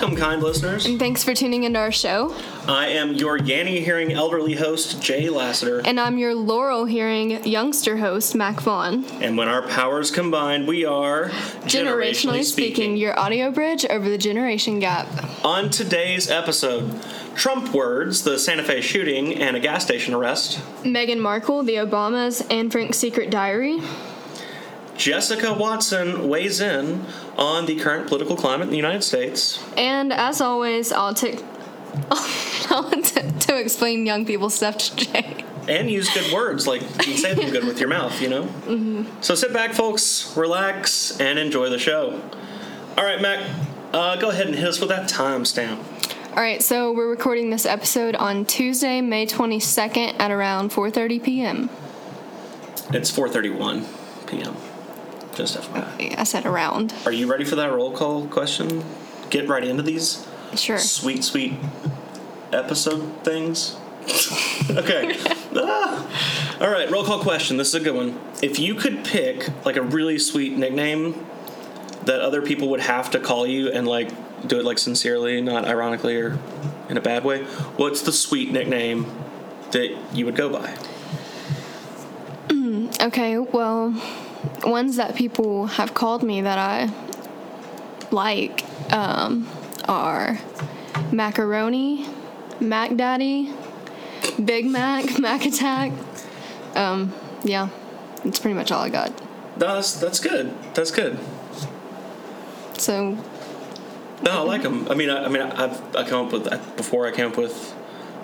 And welcome, kind listeners. And thanks for tuning into our show. I am your Yanny hearing elderly host, Jay Lassiter. And I'm your Laurel hearing youngster host, Mac Vaughn. And when our powers combine, we are Generationally, speaking, your audio bridge over the generation gap. On today's episode, Trump words, the Santa Fe shooting, and a gas station arrest. Meghan Markle, the Obamas, Anne Frank's secret diary. Jessica Watson weighs in on the current political climate in the United States. And as always, I'll take I'll to, to explain young people stuff to Jay. And use good words, like you say them good with your mouth, you know? Mm-hmm. So sit back, folks, relax, and enjoy the show. All right, Mac, uh, go ahead and hit us with that timestamp. All right, so we're recording this episode on Tuesday, May 22nd at around 4:30 p.m. It's 4:31 p.m. Just FYI. I said around. Are you ready for that roll call question? Get right into these Sure. sweet, sweet episode things. okay. Ah. All right, roll call question. This is a good one. If you could pick like a really sweet nickname that other people would have to call you and like do it like sincerely, not ironically or in a bad way, what's the sweet nickname that you would go by? Okay, well, ones that people have called me that I like um, are macaroni, Mac Daddy, Big Mac, Mac Attack. Um, yeah, that's pretty much all I got. That's that's good. That's good. So No, I like them. I mean, I, I mean, I've I come up with before. I came up with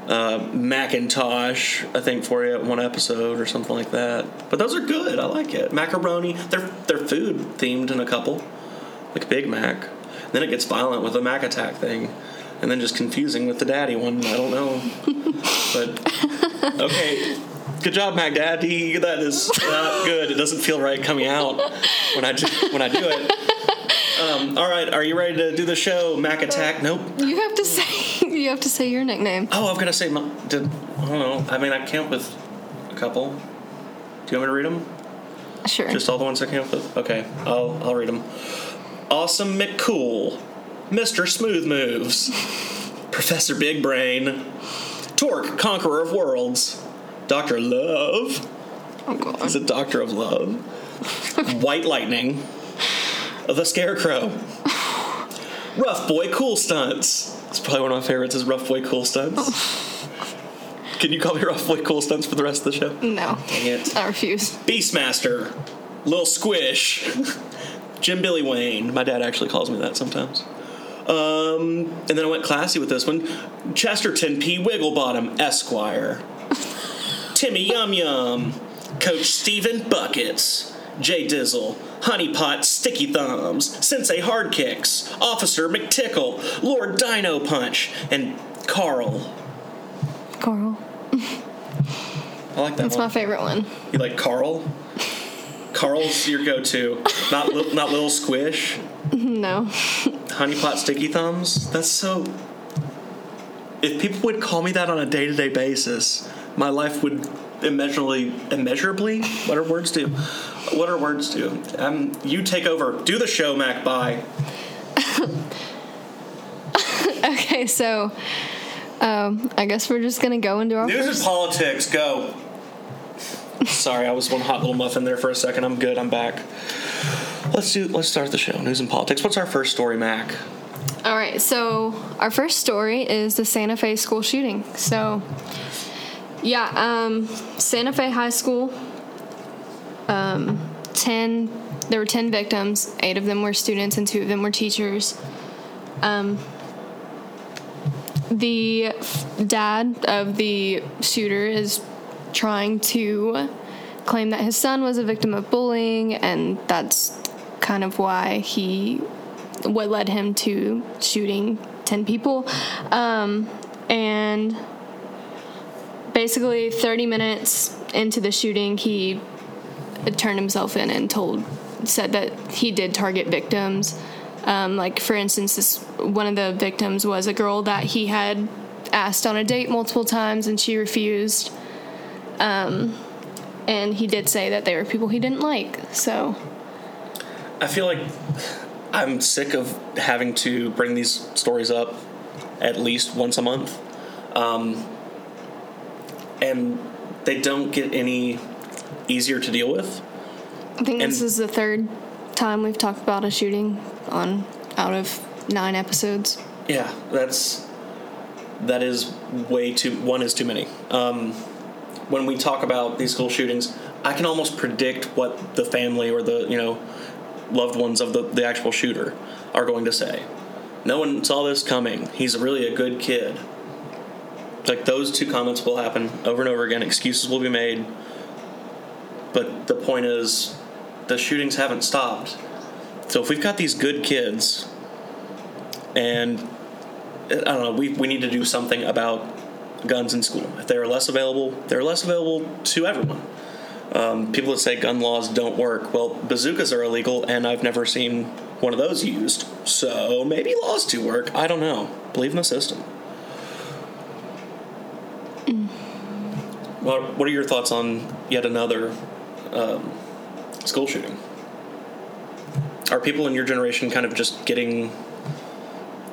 uh, Macintosh. I think for you at one episode or something like that. But those are good. I like it. Macaroni. They're they're food themed in a couple, like Big Mac. Then it gets violent with the Mac Attack thing, and then just confusing with the Daddy one. I don't know, but okay. Good job, Mac Daddy. That is not good. It doesn't feel right coming out when I do, when I do it. Um, all right, are you ready to do the show? Mac Attack? Nope. you have to say you have to say your nickname. Oh, I've got to say, my, did, I don't know. I mean, I came up with a couple. Do you want me to read them? Sure. Just all the ones I came up with? Okay, I'll, I'll read them. Awesome McCool. Mr. Smooth Moves. Professor Big Brain. Torque, Conqueror of Worlds. Dr. Love. oh God. He's a Doctor of Love. White Lightning. The Scarecrow. Rough Boy Cool Stunts. It's probably one of my favorites is Rough Boy Cool Stunts. Can you call me Rough Boy Cool Stunts for the rest of the show? No, Dang it. I refuse. Beastmaster. Lil Squish. Jim Billy Wayne. My dad actually calls me that sometimes. Um, and then I went classy with this one. Chesterton P. Wigglebottom, Esquire. Timmy Yum Yum. Coach Stephen Buckets. Jay Dizzle. Honeypot Sticky Thumbs. Sensei Hard Kicks. Officer McTickle. Lord Dino Punch. And Carl. Carl. I like that one. That's one. my favorite one. You like Carl? Carl's your go-to, not li- not little squish. No. Honeypot sticky thumbs. That's so. If people would call me that on a day-to-day basis, my life would immeasurably, immeasurably. What are words do? What are words do? Um, you take over. Do the show, Mac. Bye. Okay, so um, I guess we're just gonna go into our News and politics. Go. Sorry, I was one hot little muffin there for a second. I'm good. I'm back. Let's do. Let's start the show. News and politics. What's our first story, Mac? All right, so our first story is the Santa Fe school shooting. So, yeah, um, Santa Fe High School. Um, ten. There were ten victims. Eight of them were students, and two of them were teachers. Um, the dad of the shooter is trying to claim that his son was a victim of bullying, and that's kind of why he what led him to shooting 10 people. Um, and basically, 30 minutes into the shooting, he turned himself in and told, said that he did target victims. Um, like, for instance, this one of the victims was a girl that he had asked on a date multiple times and she refused. Um, and he did say that they were people he didn't like. So, I feel like I'm sick of having to bring these stories up at least once a month, um, and they don't get any easier to deal with. I think this is the third time we've talked about a shooting on out of nine episodes. Yeah, that's that is way too. One is too many. Um, when we talk about these school shootings, I can almost predict what the family or the you know loved ones of the, the actual shooter are going to say. No one saw this coming. He's really a good kid. Like those two comments will happen over and over again. Excuses will be made. But the point is, the shootings haven't stopped. So if we've got these good kids, and I don't know, we, we need to do something about guns in school. If they're less available, they're less available to everyone. Um, people that say gun laws don't work, well, bazookas are illegal, and I've never seen one of those used. So maybe laws do work. I don't know. Believe in the system. What, what are your thoughts on yet another um, school shooting? Are people in your generation kind of just getting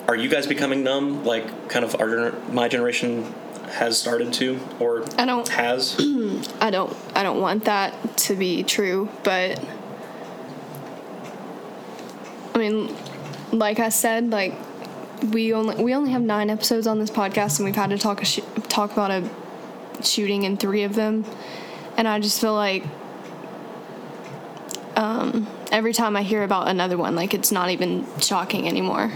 are you guys becoming numb like kind of our my generation has started to or I don't- has I don't I don't want that to be true, but I mean, like I said, like we only we only have nine episodes on this podcast, and we've had to talk a sh- talk about a shooting in three of them, and I just feel like um, every time I hear about another one, like it's not even shocking anymore.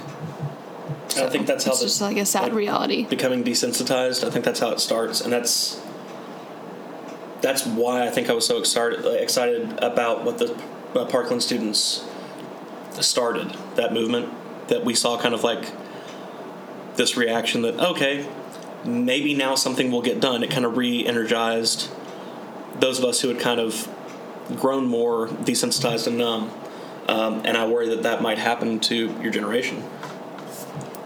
i think that's how It's just like a sad like, reality. becoming desensitized i think that's how it starts and that's that's why i think i was so excited excited about what the uh, parkland students started that movement that we saw kind of like this reaction that okay maybe now something will get done it kind of re-energized those of us who had kind of grown more desensitized and numb um, and i worry that that might happen to your generation.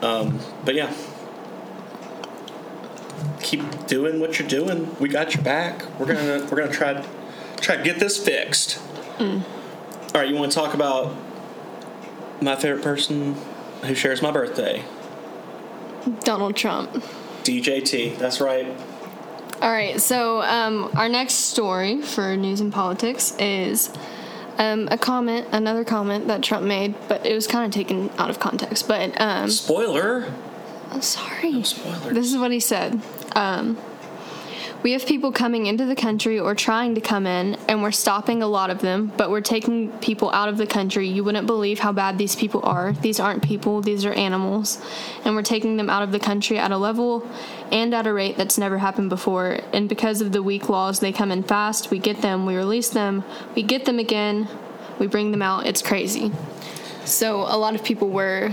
Um, but yeah. Keep doing what you're doing. We got your back. We're gonna we're gonna try try to get this fixed. All right you want to talk about my favorite person who shares my birthday? Donald Trump. djt that's right All right, so um, our next story for news and politics is um, a comment, another comment that Trump made, but it was kind of taken out of context. But um, spoiler I'm sorry. spoilers. This is what he said. We have people coming into the country or trying to come in, and we're stopping a lot of them, but we're taking people out of the country. You wouldn't believe how bad these people are. These aren't people, these are animals. And we're taking them out of the country at a level and at a rate that's never happened before. And because of the weak laws, they come in fast. We get them, we release them, we get them again, we bring them out. It's crazy. So a lot of people were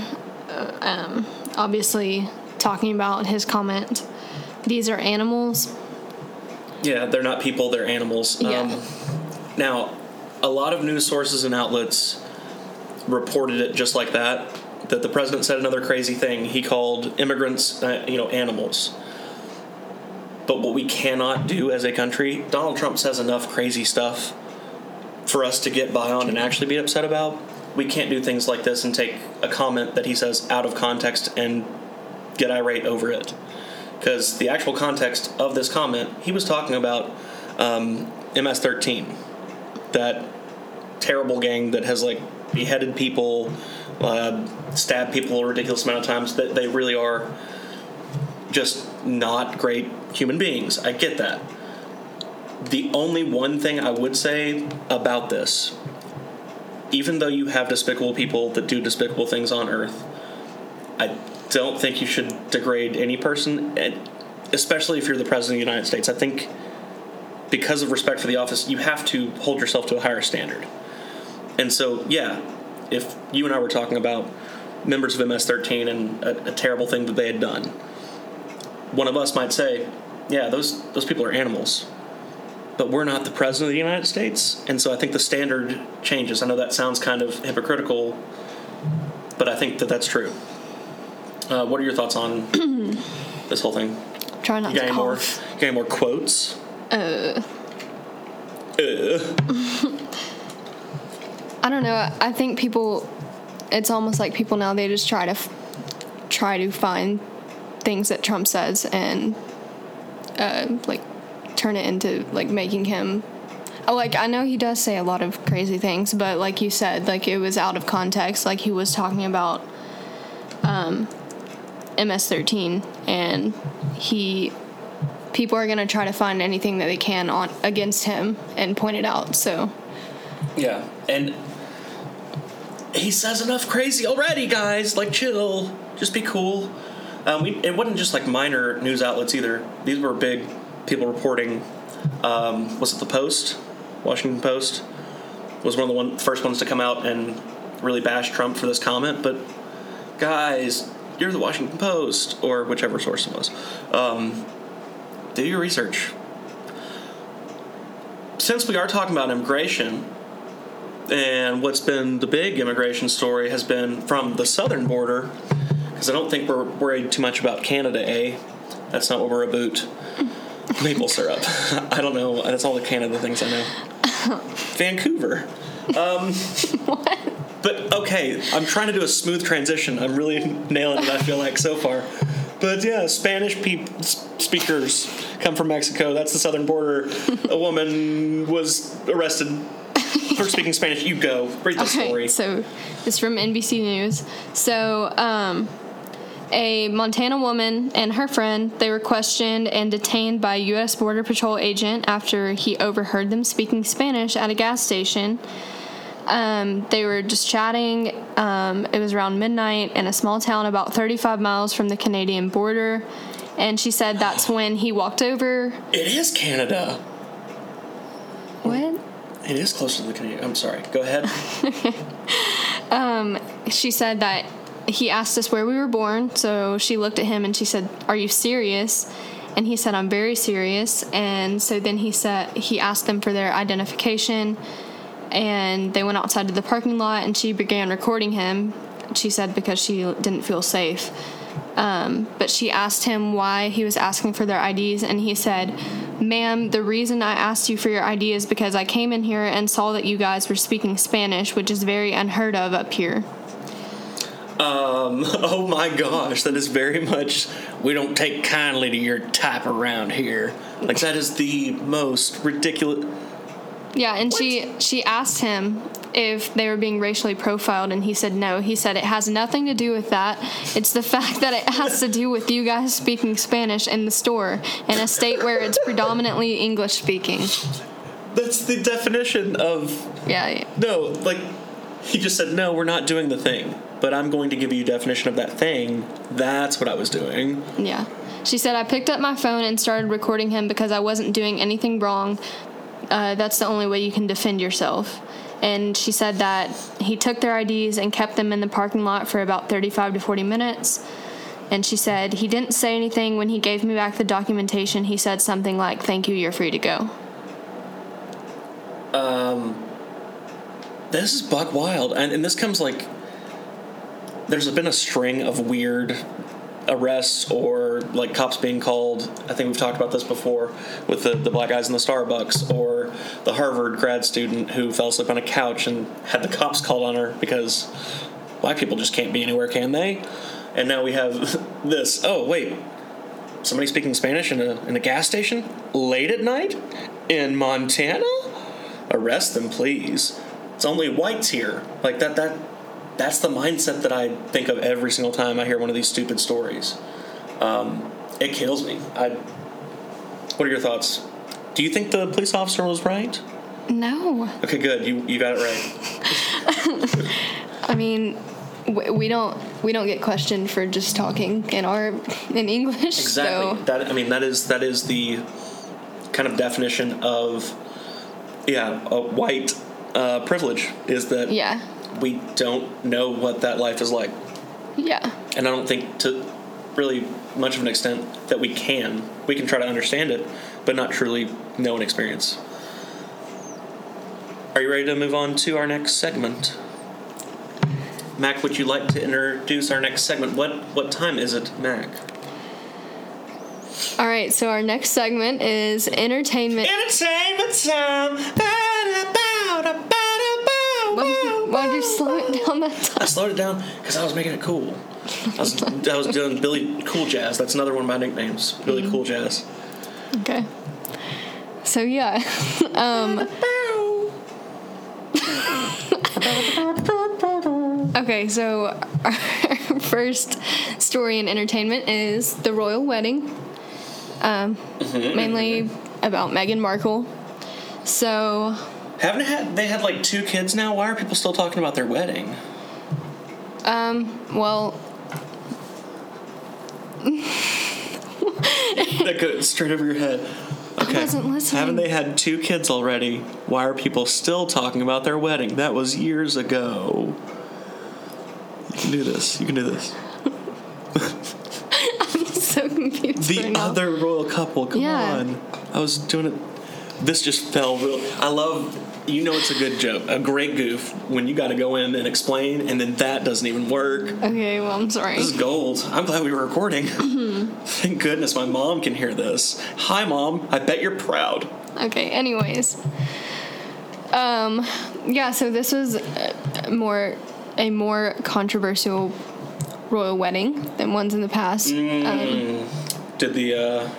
uh, um, obviously talking about his comment. These are animals. Yeah, they're not people, they're animals. Yeah. Um, now, a lot of news sources and outlets reported it just like that. That the president said another crazy thing. He called immigrants, uh, you know, animals. But what we cannot do as a country, Donald Trump says enough crazy stuff for us to get by on and actually be upset about. We can't do things like this and take a comment that he says out of context and get irate over it because the actual context of this comment, he was talking about um, MS-13, that terrible gang that has like beheaded people, uh, stabbed people a ridiculous amount of times. That they really are just not great human beings. I get that. The only one thing I would say about this, even though you have despicable people that do despicable things on Earth, I don't think you should degrade any person, especially if you're the president of the United States. I think because of respect for the office, you have to hold yourself to a higher standard. And so, yeah, if you and I were talking about members of MS-13 and a, a terrible thing that they had done, one of us might say, "Yeah, those those people are animals." But we're not the president of the United States, and so I think the standard changes. I know that sounds kind of hypocritical, but I think that that's true. Uh, what are your thoughts on this whole thing? Try not You got to any more? cough. You got any more quotes? Uh, Uh. I don't know. I think people it's almost like people now they just try to f- try to find things that Trump says and uh, like turn it into like making him oh, like I know he does say a lot of crazy things, but like you said, like it was out of context. Like he was talking about um, MS-13, and he people are gonna try to find anything that they can on against him and point it out. So Yeah, and he says enough crazy already, guys. Like, chill. Just be cool. Um, we, it wasn't just like minor news outlets either. These were big people reporting. Um, was it the Post? Washington Post was one of the one, first ones to come out and really bash Trump for this comment. But guys, you're the Washington Post or whichever source it was. Um, do your research. Since we are talking about immigration, and what's been the big immigration story has been from the southern border, because I don't think we're worried too much about Canada, eh? That's not what we're about. Maple syrup. I don't know. That's all the Canada things I know. Vancouver. Um, what? But okay, I'm trying to do a smooth transition. I'm really nailing it. I feel like so far. But yeah, Spanish peop- speakers come from Mexico. That's the southern border. A woman was arrested for speaking Spanish. You go read the Okay, story. so it's from NBC News. So, um, a Montana woman and her friend they were questioned and detained by a U.S. Border Patrol agent after he overheard them speaking Spanish at a gas station. Um, they were just chatting. Um, it was around midnight in a small town about 35 miles from the Canadian border. And she said that's when he walked over. It is Canada. What? It is close to the Canadian. I'm sorry. Go ahead. she said that he asked us where we were born. So she looked at him and she said, "Are you serious?" And he said, "I'm very serious." And so then he said he asked them for their identification, and they went outside to the parking lot, and she began recording him. She said because she didn't feel safe. Um, but she asked him why he was asking for their IDs, and he said, Ma'am, the reason I asked you for your ID is because I came in here and saw that you guys were speaking Spanish, which is very unheard of up here. Um, oh my gosh, that is very much. We don't take kindly to your type around here. Like that is the most ridiculous. Yeah, and she she asked him if they were being racially profiled, and he said no. He said it has nothing to do with that. It's the fact that it has to do with you guys speaking Spanish in the store in a state where it's predominantly English speaking. That's the definition of Yeah, yeah. no. Like he just said, no, we're not doing the thing. But I'm going to give you a definition of that thing. That's what I was doing. Yeah. She said, I picked up my phone and started recording him because I wasn't doing anything wrong. Uh, that's the only way you can defend yourself. And she said that he took their IDs and kept them in the parking lot for about 35 to 40 minutes. And she said, he didn't say anything when he gave me back the documentation. He said something like, Thank you, you're free to go. Um, this is buck wild, and, and this comes like there's been a string of weird arrests or like cops being called. I think we've talked about this before with the, the black guys in the Starbucks or the Harvard grad student who fell asleep on a couch and had the cops called on her because black people just can't be anywhere, can they? And now we have this. Oh wait, somebody speaking Spanish in a in a gas station late at night in Montana. Arrest them, please. It's only whites here. Like that. That that's the mindset that I think of every single time I hear one of these stupid stories. Um, it kills me. I. What are your thoughts? Do you think the police officer was right? No. Okay, good. You you got it right. I mean, we don't we don't get questioned for just talking in our in English. Exactly. So That I mean that is that is the kind of definition of yeah, a white uh, privilege is that yeah, we don't know what that life is like. yeah. And I don't think to really much of an extent that we can. We can try to understand it, but not truly know and experience. Are you ready to move on to our next segment? Mac, would you like to introduce our next segment? What what time is it, Mac? All right. So our next segment is entertainment. Entertainment time. Why don't you, why don't you slow it down that time? I slowed it down because I was making it cool. I was, I was doing Billy Cool Jazz. That's another one of my nicknames. Billy Cool Jazz. Okay. So yeah, um, okay. So our first story in entertainment is the royal wedding, um, mainly about Meghan Markle. So Haven't they had they had like two kids now? Why are people still talking about their wedding? um, well, that goes straight over your head. Okay. wasn't listening. Haven't they had two kids already? Why are people still talking about their wedding? That was years ago. You can do this. You can do this. I'm so confused The right now. other royal couple. Come Yeah. on. I was doing it. This just fell real. I love. You know it's a good joke, a great goof when you got to go in and explain, and then that doesn't even work. Okay, well, I'm sorry. This is gold. I'm glad we were recording. Thank goodness my mom can hear this. Hi, mom. I bet you're proud. Okay, anyways. Um yeah, so this was more a more controversial royal wedding than ones in the past. Um, Did the uh,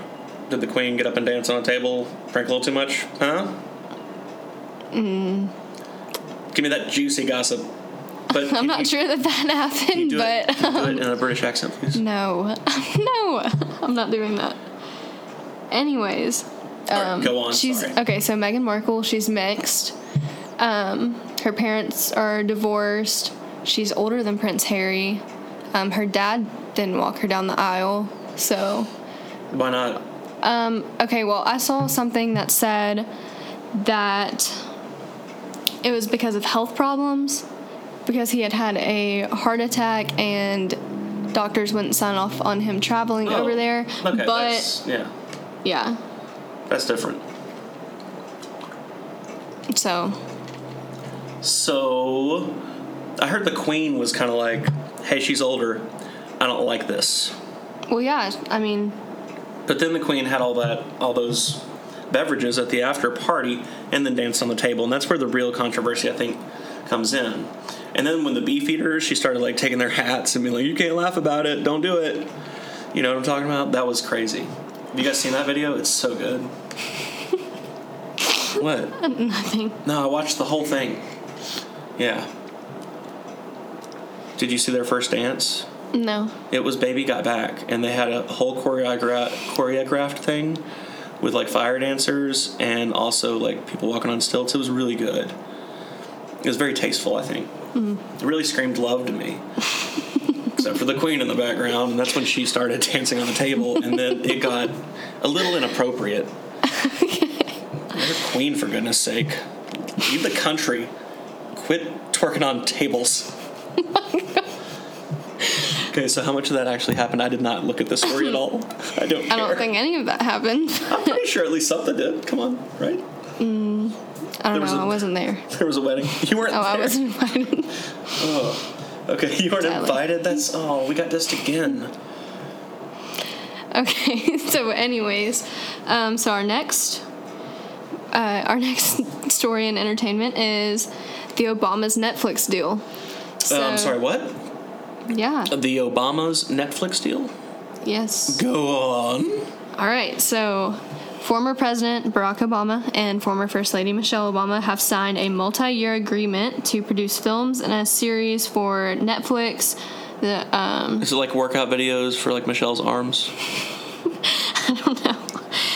did the queen get up and dance on a table? Drink a little too much? Huh? Give me that juicy gossip. But I'm not sure that that happened, it, but do it in a British accent, please. no. no. I'm not doing that. Anyways, um, go on. she's sorry. okay, so Meghan Markle, she's mixed. Um, her parents are divorced. She's older than Prince Harry. Um, her dad didn't walk her down the aisle, so Why not? Um, okay, well, I saw something that said that it was because of health problems, because he had had a heart attack and doctors wouldn't sign off on him traveling Oh, over there. Okay, but yeah, yeah, that's different. so So, I heard the queen was kind of like, "Hey, she's older. I don't like this." well, yeah. I mean, But then the queen had all that, all those beverages at the after party, and then danced on the table, and that's where the real controversy I think comes in. And then when the beef eaters, she started like taking their hats and being like, "You can't laugh about it. Don't do it." You know what I'm talking about? That was crazy. Have you guys seen that video? It's so good. what? nothing. No, I watched the whole thing. Yeah. Did you see their first dance? No. It was Baby Got Back, and they had a whole choreogra- choreographed thing with like fire dancers and also like people walking on stilts. It was really good. It was very tasteful, I think. Mm-hmm. It really screamed love to me. Except for the queen in the background, and that's when she started dancing on the table, and then it got a little inappropriate. You're a queen, for goodness sake. Leave the country. Quit twerking on tables. Okay, so how much of that actually happened? I did not look at the story at all. I don't care. I don't think any of that happened. I'm pretty sure at least something did. Come on, right? I don't There was know. a- I wasn't there. There was a wedding. You weren't Oh, there. I wasn't invited. Okay, you weren't Tyler. invited. That's oh, we got dissed again. Okay, so anyways, um, so our next, uh, our next story in entertainment is the Obama's Netflix deal. So, uh, I'm sorry. What? Yeah. The Obama's Netflix deal? Yes. Go on. All right. So, former President Barack Obama and former First Lady Michelle Obama have signed a multi-year agreement to produce films and a series for Netflix. The um, Is it like workout videos for like Michelle's arms? I don't know.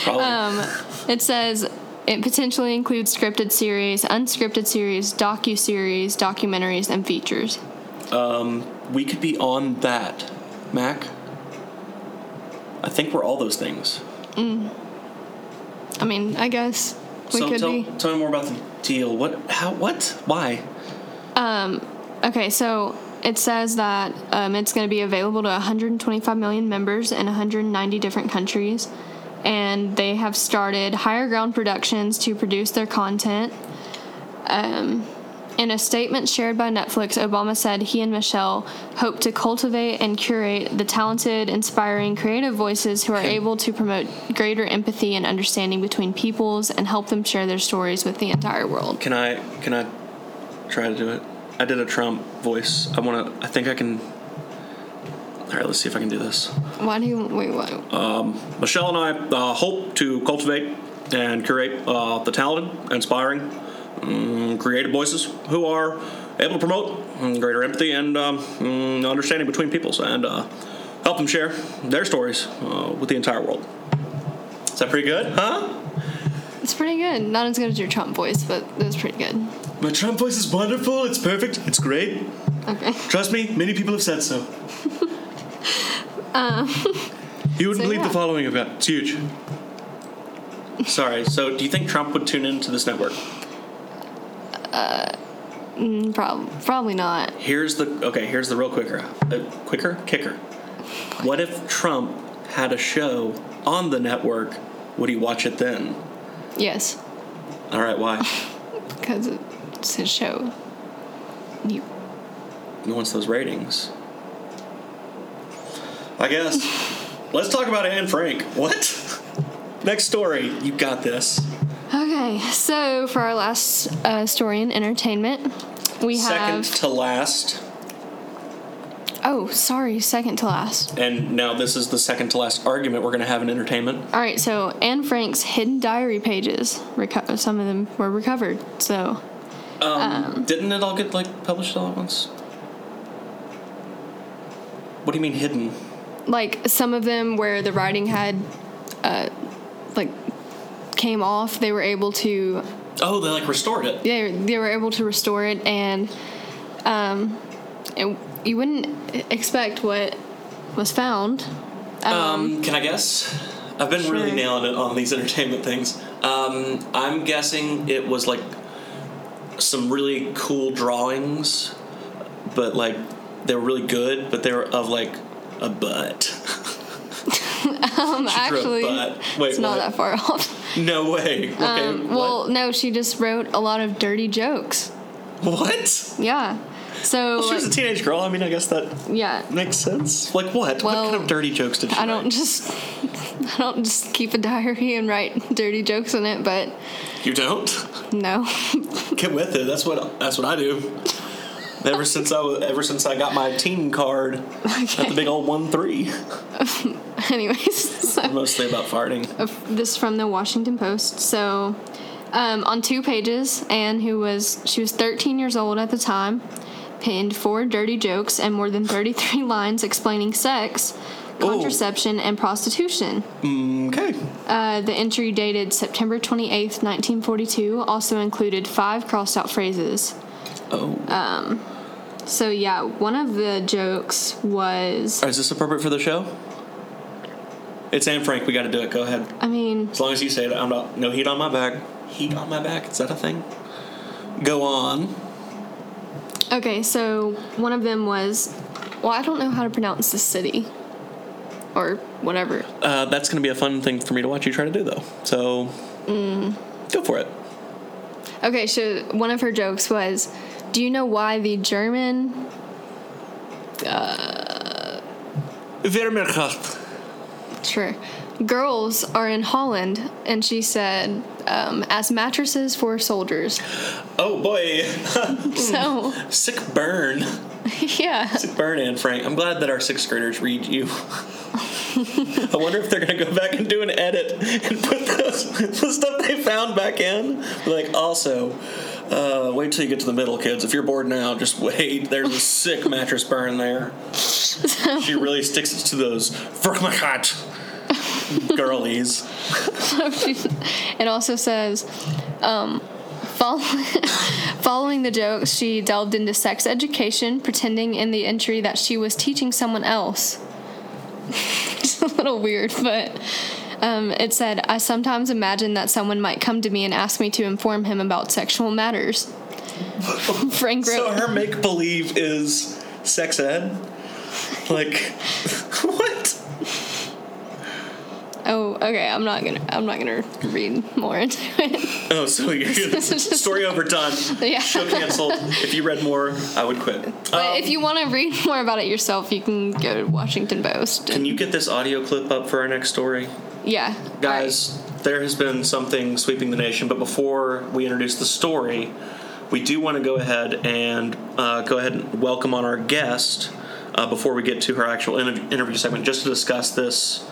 Probably. Um, it says it potentially includes scripted series, unscripted series, docu series, documentaries, and features. We could be on that, Mac. I think we're all those things. I mean, I guess we so could tell, be. tell me more about the deal. What? How? What? Why? Um. Okay, so it says that um, it's going to be available to 125 million members in 190 different countries. And they have started Higher Ground Productions to produce their content. Um, in a statement shared by Netflix, Obama said he and Michelle hope to cultivate and curate the talented, inspiring, creative voices who are able to promote greater empathy and understanding between peoples and help them share their stories with the entire world. Can I? Can I try to do it? I did a Trump voice. I want to. I think I can. All right, let's see if I can do this. Why do you wait? What? Michelle and I uh, hope to cultivate and curate uh, the talented, inspiring, mm, creative voices who are able to promote mm, greater empathy and um, mm, understanding between peoples and uh, help them share their stories uh, with the entire world. Is that pretty good? Huh? It's pretty good. Not as good as your Trump voice, but it was pretty good. My Trump voice is wonderful. It's perfect. It's great. Okay. Trust me, many people have said so. you wouldn't so believe yeah. the following about it's huge. Sorry. So, do you think Trump would tune into this network? Probably, probably not. Here's the okay. Here's the real quicker, uh, quicker kicker. What if Trump had a show on the network? Would he watch it then? Yes, All right. Why? because it's his show. You. He wants those ratings. I guess. Let's talk about Anne Frank. What? Next story. You got this. Okay, so for our last uh, story in entertainment, we Second have. to last. Oh, sorry, second to last. And now this is the second to last argument we're going to have in entertainment. All right, so Anne Frank's hidden diary pages, reco- some of them were recovered. So Um, didn't it all get like published all at once? What do you mean hidden? like some of them where the writing had uh like came off they were able to Oh, they like restored it. they, they were able to restore it and um it, you wouldn't expect what was found Um, can I guess? I've been really Sure. nailing it on these entertainment things. Um, I'm guessing it was like some really cool drawings, but like they were really good, but they were of like a butt. um She drew a actually butt. Wait, it's not that far off No way. Okay. um, well no she just wrote a lot of dirty jokes what? What? yeah so She was a teenage girl. I mean, I guess that yeah makes sense. Like what? Well, what kind of dirty jokes did she I don't write? just I don't just keep a diary and write dirty jokes in it, but You don't? no. Get with it. That's what that's what I do. Ever since I was, ever since I got my teen card at the big old one three. Anyways, Mostly about farting. of- this from the Washington Post. So, um, on two pages, Anne, who was she was 13 years old at the time, pinned four dirty jokes and more than 33 lines explaining sex, contraception, and prostitution. Okay. Uh, the entry dated September 28th, 1942, also included five crossed out phrases. Oh. Um, So, yeah, one of the jokes was, Is this appropriate for the show? It's Anne Frank. We got to do it. Go ahead. I mean, As long as you say it, I'm not. No heat on my back. Heat on my back. Is that a thing? Go on. okay, so one of them was, well, I don't know how to pronounce the city or whatever. Uh, that's going to be a fun thing for me to watch you try to do, though. So, go for it. Okay, so one of her jokes was, do you know why the German Wehrmacht. Sure. Girls are in Holland, and she said, um, as mattresses for soldiers. Oh boy, So, sick burn. yeah. Sick burn, Anne Frank. I'm glad that our sixth graders read you. I wonder if they're gonna go back and do an edit and put those, the stuff they found back in. Like, also, uh, wait till you get to the middle, kids. If you're bored now, just wait. There's a sick mattress burn there. She really sticks it to those Wehrmacht girlies. It also says, um, following the jokes, she delved into sex education, pretending in the entry that she was teaching someone else. It's a little weird, but um, it said, I sometimes imagine that someone might come to me and ask me to inform him about sexual matters. Frank wrote, So her make believe is sex ed? Like, what? "Oh, okay, I'm not gonna, I'm not gonna read more into it." Oh, so you're This is just- story over done. Yeah. Show canceled. If you read more, I would quit. But Um, if you want to read more about it yourself, you can go to Washington Post. can you get this audio clip up for our next story? Yeah, Guys, there has been something sweeping the nation, but before we introduce the story, we do want to go ahead and uh, go ahead and welcome on our guest uh, before we get to her actual inter- interview segment, just to discuss this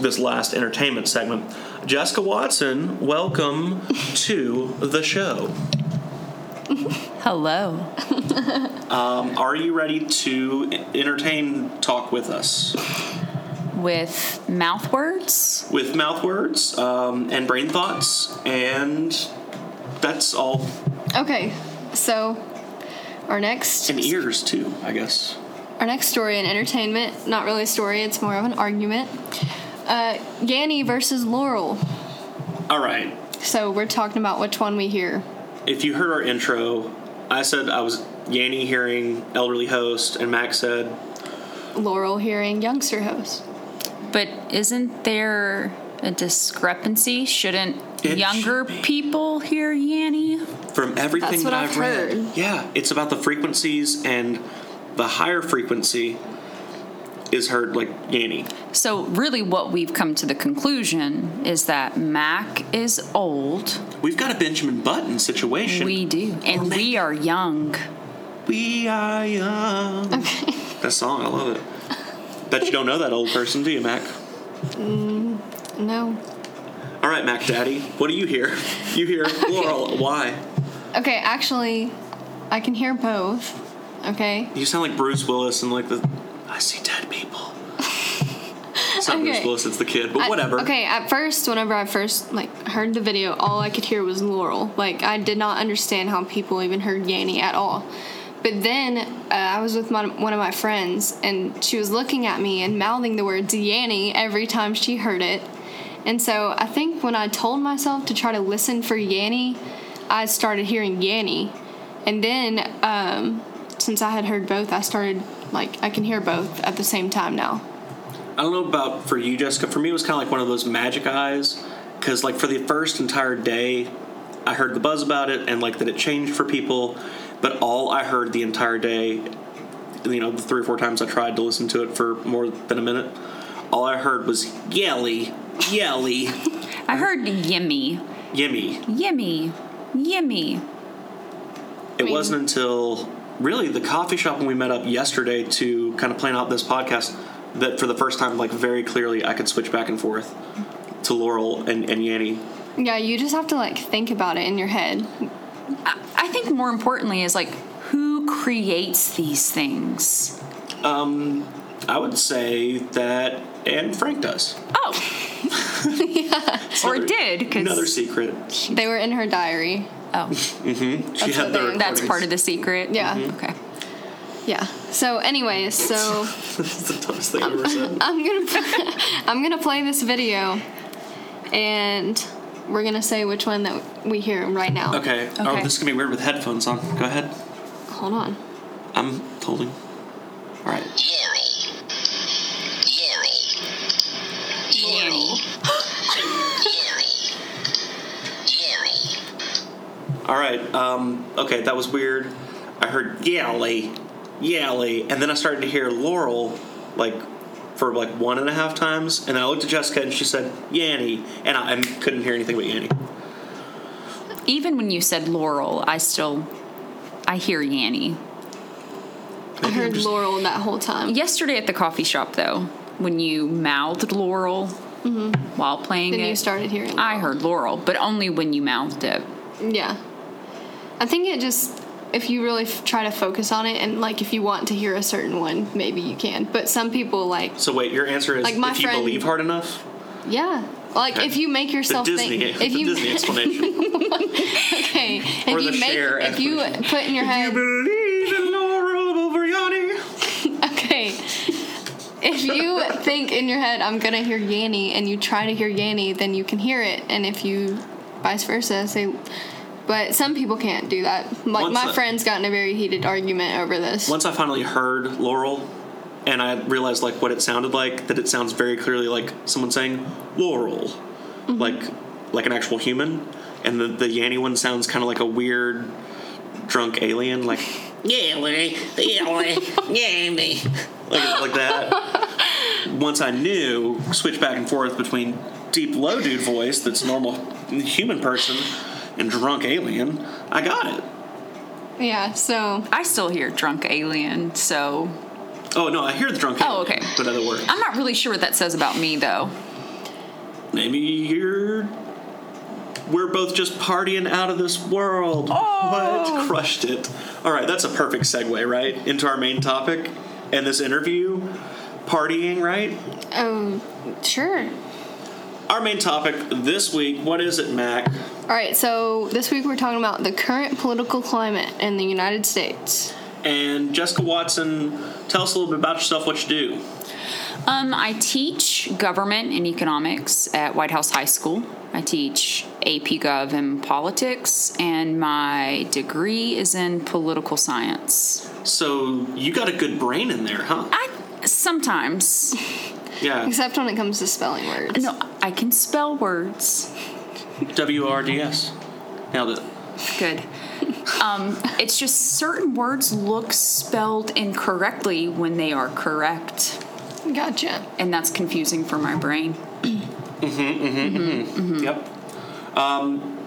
this last entertainment segment. Jessica Watson, welcome to the show. Hello. Um, are you ready to entertain talk with us With mouth words? with mouth words um, and brain thoughts and that's all Okay, so our next and ears too, I guess. our next story in entertainment, not really a story, it's more of an argument. Uh, Yanny versus Laurel. All right. So we're talking about which one we hear. If you heard our intro, I said I was Yanny hearing elderly host, and Max said Laurel hearing youngster host. But isn't there a discrepancy? Shouldn't It younger should people hear Yanny? from everything That's that I've, I've read, heard. yeah, it's about the frequencies, and the higher frequency is heard like Yanny. So, really, what we've come to the conclusion is that Mac is old. We've got a Benjamin Button situation. We do. And oh, we are young. We are young. Okay. That song, I love it. Bet you don't know that old person, do you, Mac? Mm, no. All right, Mac Daddy, what do you hear? You hear Laurel. Why? Okay, actually, I can hear both. Okay. You sound like Bruce Willis and like the I see dead people. Bruce Okay. Willis, it's the kid, but I- whatever. okay, at first, whenever I first like heard the video, all I could hear was Laurel. Like I did not understand how people even heard Yanny at all. But then uh, I was with my, one of my friends, and she was looking at me and mouthing the words Yanny every time she heard it. And so I think when I told myself to try to listen for Yanny, I started hearing Yanny. And then um, since I had heard both, I started like I can hear both at the same time now. I don't know about for you, Jessica. For me, it was kind of like one of those magic eyes, because like for the first entire day, I heard the buzz about it and like that it changed for people, but all I heard the entire day, you know, the three or four times I tried to listen to it for more than a minute, all I heard was yelly, yelly, I heard Yimmy. yimmy. Yimmy. Yimmy. It mean- wasn't until really the coffee shop when we met up yesterday to kind of plan out this podcast that for the first time, like very clearly, I could switch back and forth to Laurel and, and Yanny. Yeah, you just have to like think about it in your head. I, I think more importantly is like, who creates these things? Um, I would say that Anne Frank does. Oh. yeah Or Another- did, because. Another secret. They were in her diary. Oh, mm-hmm. She That's had what the recordings. that's part of the secret? Yeah. Mm-hmm. Okay. Yeah. So, anyways, so That's the dumbest thing I've ever said. I'm gonna I'm gonna play this video, and we're gonna say which one that we hear right now. Okay. okay. Oh, this is gonna be weird with headphones on. Go ahead. Hold on. I'm holding. All right. All right. Um, okay, that was weird. I heard yally, yally, and then I started to hear Laurel, like for like one and a half times, and then I looked at Jessica and she said Yanny, and I, I couldn't hear anything but Yanny. Even when you said Laurel, I still. I hear Yanny. I heard Laurel that whole time. Yesterday at the coffee shop, though, when you mouthed Laurel while playing Then it, you started hearing. I heard Laurel, but only when you mouthed it. Yeah. I think it just if you really f- try to focus on it and like if you want to hear a certain one, maybe you can. But some people like So wait, your answer is Like my if you friend- believe hard enough. yeah. Like Okay. if you make The yourself Disney, think the if you Disney explanation. okay if you the make if you put in your head you believe in Laurel over Yanny. okay if you think in your head I'm gonna hear Yanny and you try to hear Yanny then you can hear it and if you vice versa say but some people can't do that. Like Once my I- friends got in a very heated argument over this. Once I finally heard Laurel, and I realized like what it sounded like, that it sounds very clearly like someone saying Laurel, Mm-hmm. like like an actual human, and the the Yanny one sounds kind of like a weird drunk alien, like Yanny, Yanny, Yanny, like like that. Once I knew, switch back and forth between deep low dude voice that's normal human person and drunk alien, I got it. Yeah, so I still hear drunk alien, so Oh no, I hear the drunk. Oh, okay. But other words, I'm not really sure what that says about me, though. maybe you're. We're both just partying out of this world. Oh. What? Crushed it. All right, that's a perfect segue, right, into our main topic and this interview. Partying, right? oh sure. Our main topic this week. What is it, Mac? All right, so this week we're talking about the current political climate in the United States. And Jessica Watson, tell us a little bit about yourself. What you do? Um, I teach government and economics at White House High School. I teach AP Gov and politics, and my degree is in political science. So you got a good brain in there, huh? I sometimes Yeah. Except when it comes to spelling words. no, I can spell words. W R D S. Nailed it. Good. Um, it's just certain words look spelled incorrectly when they are correct, Gotcha. and that's confusing for my brain. Mm-hmm, mm-hmm, mm-hmm. Yep. Um,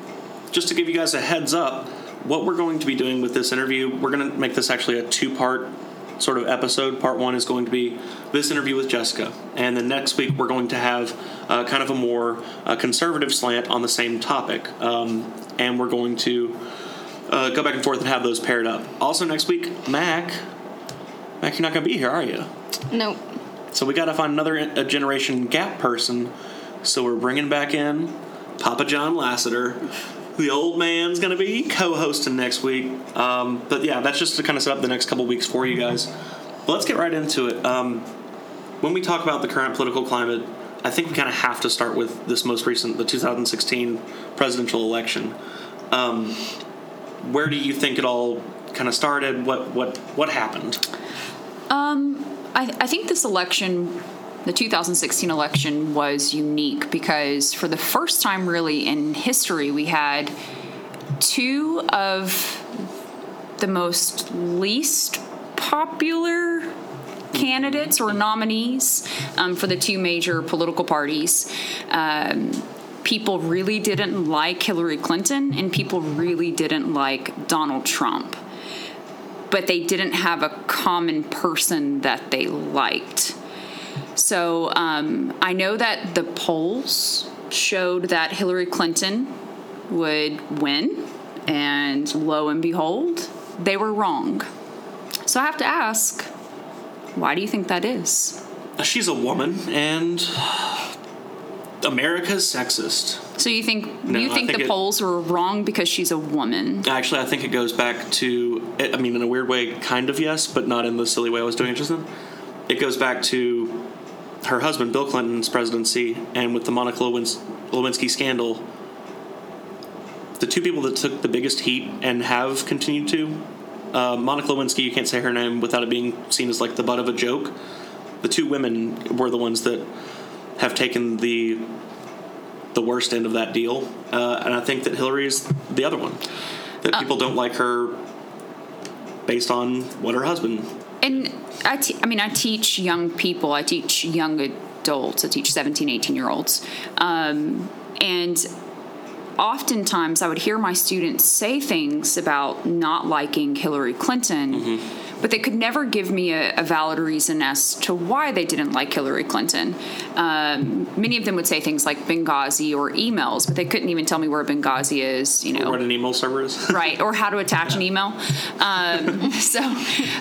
just to give you guys a heads up, what we're going to be doing with this interview, we're going to make this actually a two part sort of episode. Part one is going to be this interview with Jessica, and then next week we're going to have uh, kind of a more uh, conservative slant on the same topic. Um, and we're going to uh, go back and forth and have those paired up. Also, next week, Mac. Mac, you're not going to be here, are you? Nope. So we got to find another a generation gap person. So we're bringing back in Papa John Lasseter. The old man's going to be co-hosting next week. Um, but yeah, that's just to kind of set up the next couple weeks for you guys. But let's get right into it. Um, when we talk about the current political climate, I think we kind of have to start with this most recent, the 2016 presidential election. Um, where do you think it all kind of started? What what what happened? Um, I, I think this election, the 2016 election, was unique because for the first time, really, in history, we had two of the most least popular candidates or nominees um, for the two major political parties. Um, people really didn't like Hillary Clinton, and people really didn't like Donald Trump but they didn't have a common person that they liked. So um, I know that the polls showed that Hillary Clinton would win, and lo and behold, they were wrong. So I have to ask, why do you think that is? She's a woman, and America's sexist. So you think No, you think, think the it- polls were wrong because she's a woman? Actually, I think it goes back to, I mean, in a weird way, kind of yes, but not in the silly way I was doing it just then. It goes back to her husband, Bill Clinton's presidency, and with the Monica Lewins- Lewinsky scandal, the two people that took the biggest heat and have continued to, uh, Monica Lewinsky, you can't say her name without it being seen as like the butt of a joke. The two women were the ones that have taken the the worst end of that deal, uh, and I think that Hillary's the other one. That people don't like her based on what her husband. And I, te- I mean, I teach young people, I teach young adults, I teach 17, 18 year olds. Um, and oftentimes I would hear my students say things about not liking Hillary Clinton, but they could never give me a, a valid reason as to why they didn't like Hillary Clinton. Um, many of them would say things like Benghazi or emails, but they couldn't even tell me where Benghazi is, you know What an email server is. right or how to attach an email um, so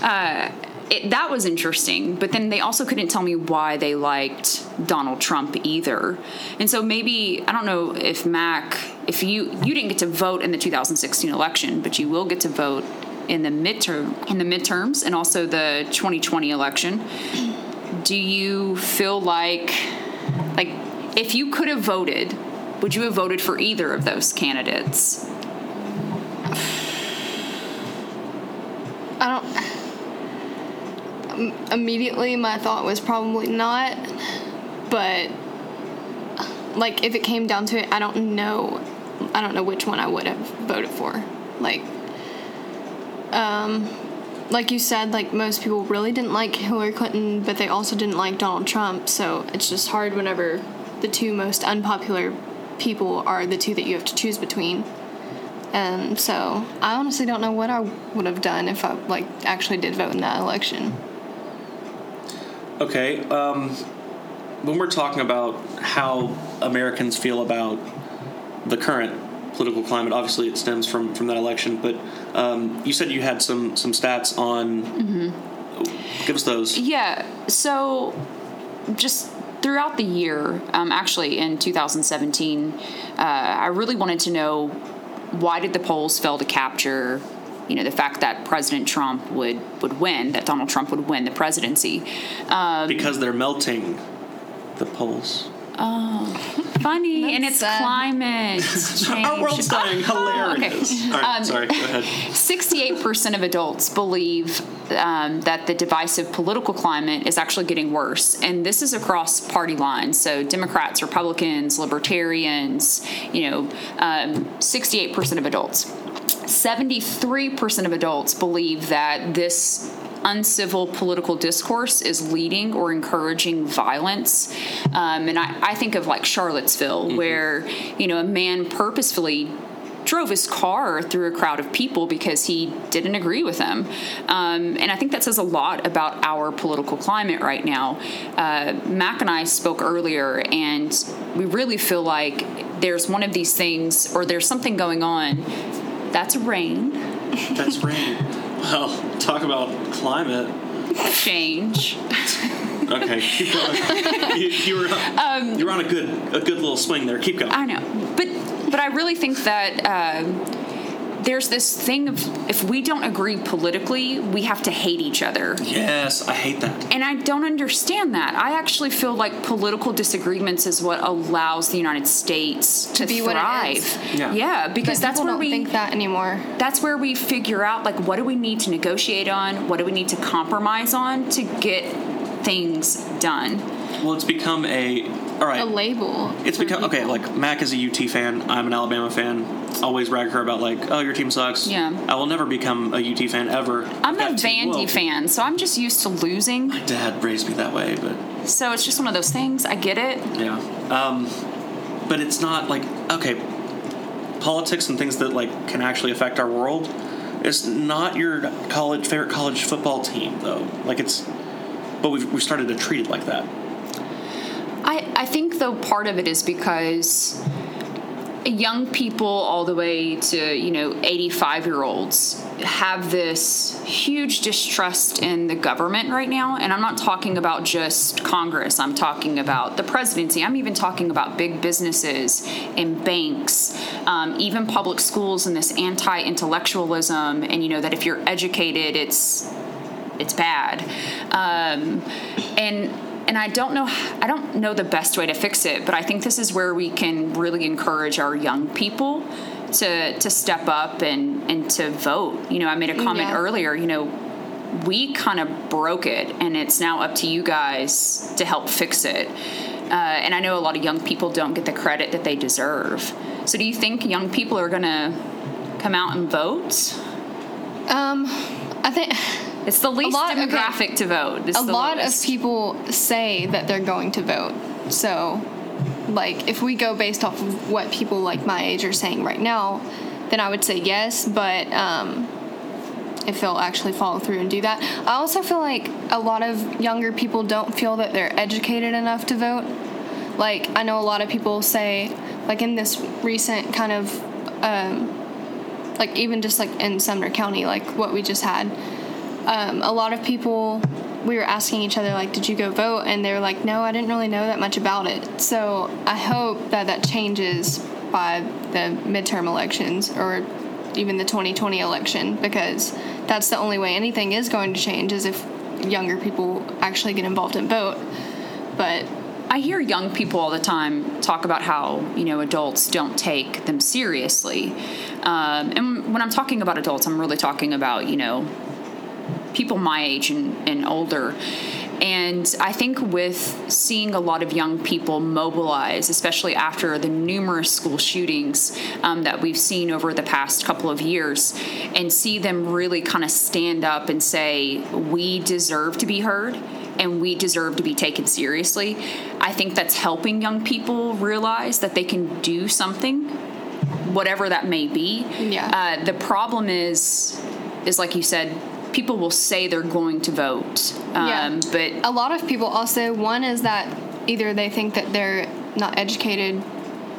uh, it, that was interesting but then they also couldn't tell me why they liked donald trump either and so maybe i don't know if mac if you you didn't get to vote in the 2016 election but you will get to vote in the midterm in the midterms and also the 2020 election do you feel like like if you could have voted would you have voted for either of those candidates I don't. Um, Immediately, my thought was probably not, but like if it came down to it, I don't know. I don't know which one I would have voted for. Like, um, like you said, like most people really didn't like Hillary Clinton, but they also didn't like Donald Trump. So it's just hard whenever the two most unpopular people are the two that you have to choose between. And so I honestly don't know what I would have done if I like actually did vote in that election. Okay. Um, when we're talking about how Americans feel about the current political climate, obviously it stems from, from that election. But um, you said you had some some stats on. Give us those. Yeah. So, just throughout the year, um, actually in 2017, uh, I really wanted to know why did the polls fail to capture, you know, the fact that President Trump would would win, that Donald Trump would win the presidency. Because they're melting the polls. Oh, funny, and it's sad. climate change. Our world's dying. Oh, Hilarious. okay. All right, Um, sorry. Go ahead. 68% of adults believe um, that the divisive political climate is actually getting worse. And this is across party lines. So, Democrats, Republicans, Libertarians, you know, um, 68% of adults. 73% of adults believe that this uncivil political discourse is leading or encouraging violence. Um, and I, I think of like Charlottesville, where, you know, a man purposefully drove his car through a crowd of people because he didn't agree with them. Um, and I think that says a lot about our political climate right now. Uh, Mac and I spoke earlier, and we really feel like there's one of these things, or there's something going on. That's rain That's rain. Well, talk about climate. change. Okay, keep going. you, you were you were on a good a good little swing there. Keep going. I know, but but I really think that um, there's this thing of if we don't agree politically, we have to hate each other. yes, I hate that. And I don't understand that. I actually feel like political disagreements is what allows the United States to, be what it thrive. is. Yeah. because But that's where don't we think that anymore. that's where we figure out like what do we need to negotiate on, what do we need to compromise on to get things done. Well, it's become a all right. A label. It's for become okay. Like Mac is a UT fan. I'm an Alabama fan. Always brag her about like, oh, your team sucks. Yeah. I will never become a UT fan ever. I'm a two- Vandy fan, so I'm just used to losing. My dad raised me that way, but So it's just one of those things. I get it. yeah. Um, but it's not like okay. Politics and things that like can actually affect our world. It's not your college favorite college football team though. Like it's, but we've we started to treat it like that. I, I think though part of it is because young people all the way to you know 85 year olds have this huge distrust in the government right now. And i'm not talking about just congress. I'm talking about the presidency. I'm even talking about big businesses and banks um, even public schools and this anti-intellectualism and you know that if you're educated it's it's bad. Um, and and I don't know I don't know the best way to fix it, but I think this is where we can really encourage our young people to to step up and and to vote. You know, I made a comment Yeah. earlier, you know, we kind of broke it and it's now up to you guys to help fix it. Uh, and I know a lot of young people don't get the credit that they deserve. So do you think young people are going to come out and vote? Um, I think It's the least lot- okay. demographic to vote. It's a lot lowest. of people say that they're going to vote. So, like, if we go based off of what people like my age are saying right now, then I would say yes. But um, if they'll actually follow through and do that, I also feel like a lot of younger people don't feel that they're educated enough to vote. Like, I know a lot of people say, like, in this recent kind of, um, like, even just like in Sumner County, like what we just had um, a lot of people we were asking each other like did you go vote? And they were like no i didn't really know that much about it. So i hope that that changes by the midterm elections or even the 2020 election because that's the only way anything is going to change is if younger people actually get involved and vote. But I hear young people all the time talk about how you know adults don't take them seriously, um, and when I'm talking about adults, I'm really talking about you know people my age and, and older. And I think with seeing a lot of young people mobilize, especially after the numerous school shootings um, that we've seen over the past couple of years, and see them really kind of stand up and say, we deserve to be heard and we deserve to be taken seriously, I think that's helping young people realize that they can do something whatever that may be. Yeah. Uh, the problem is, is like you said, people will say they're going to vote. Um, Yeah. But a lot of people also one is that either they think that they're not educated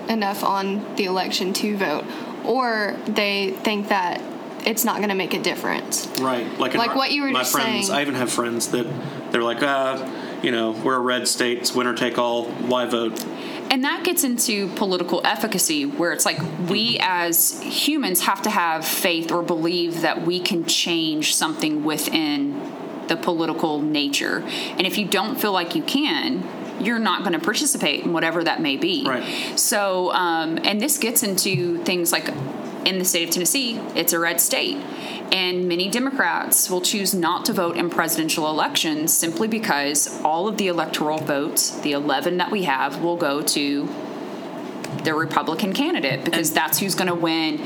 enough on the election to vote or they think that it's not going to make a difference Right. Like, Like our- what you were my just friends, saying. I even have friends that they're like, uh, you know, we're a red state, it's winner take all, why vote? And that gets into political efficacy, where it's like we as humans have to have faith or believe that we can change something within the political nature. And if you don't feel like you can, you're not going to participate in whatever that may be. Right. So, um, and this gets into things like in the state of Tennessee, it's a red state. And many Democrats will choose not to vote in presidential elections simply because all of the electoral votes, the 11 that we have, will go to the Republican candidate because that's who's going to win.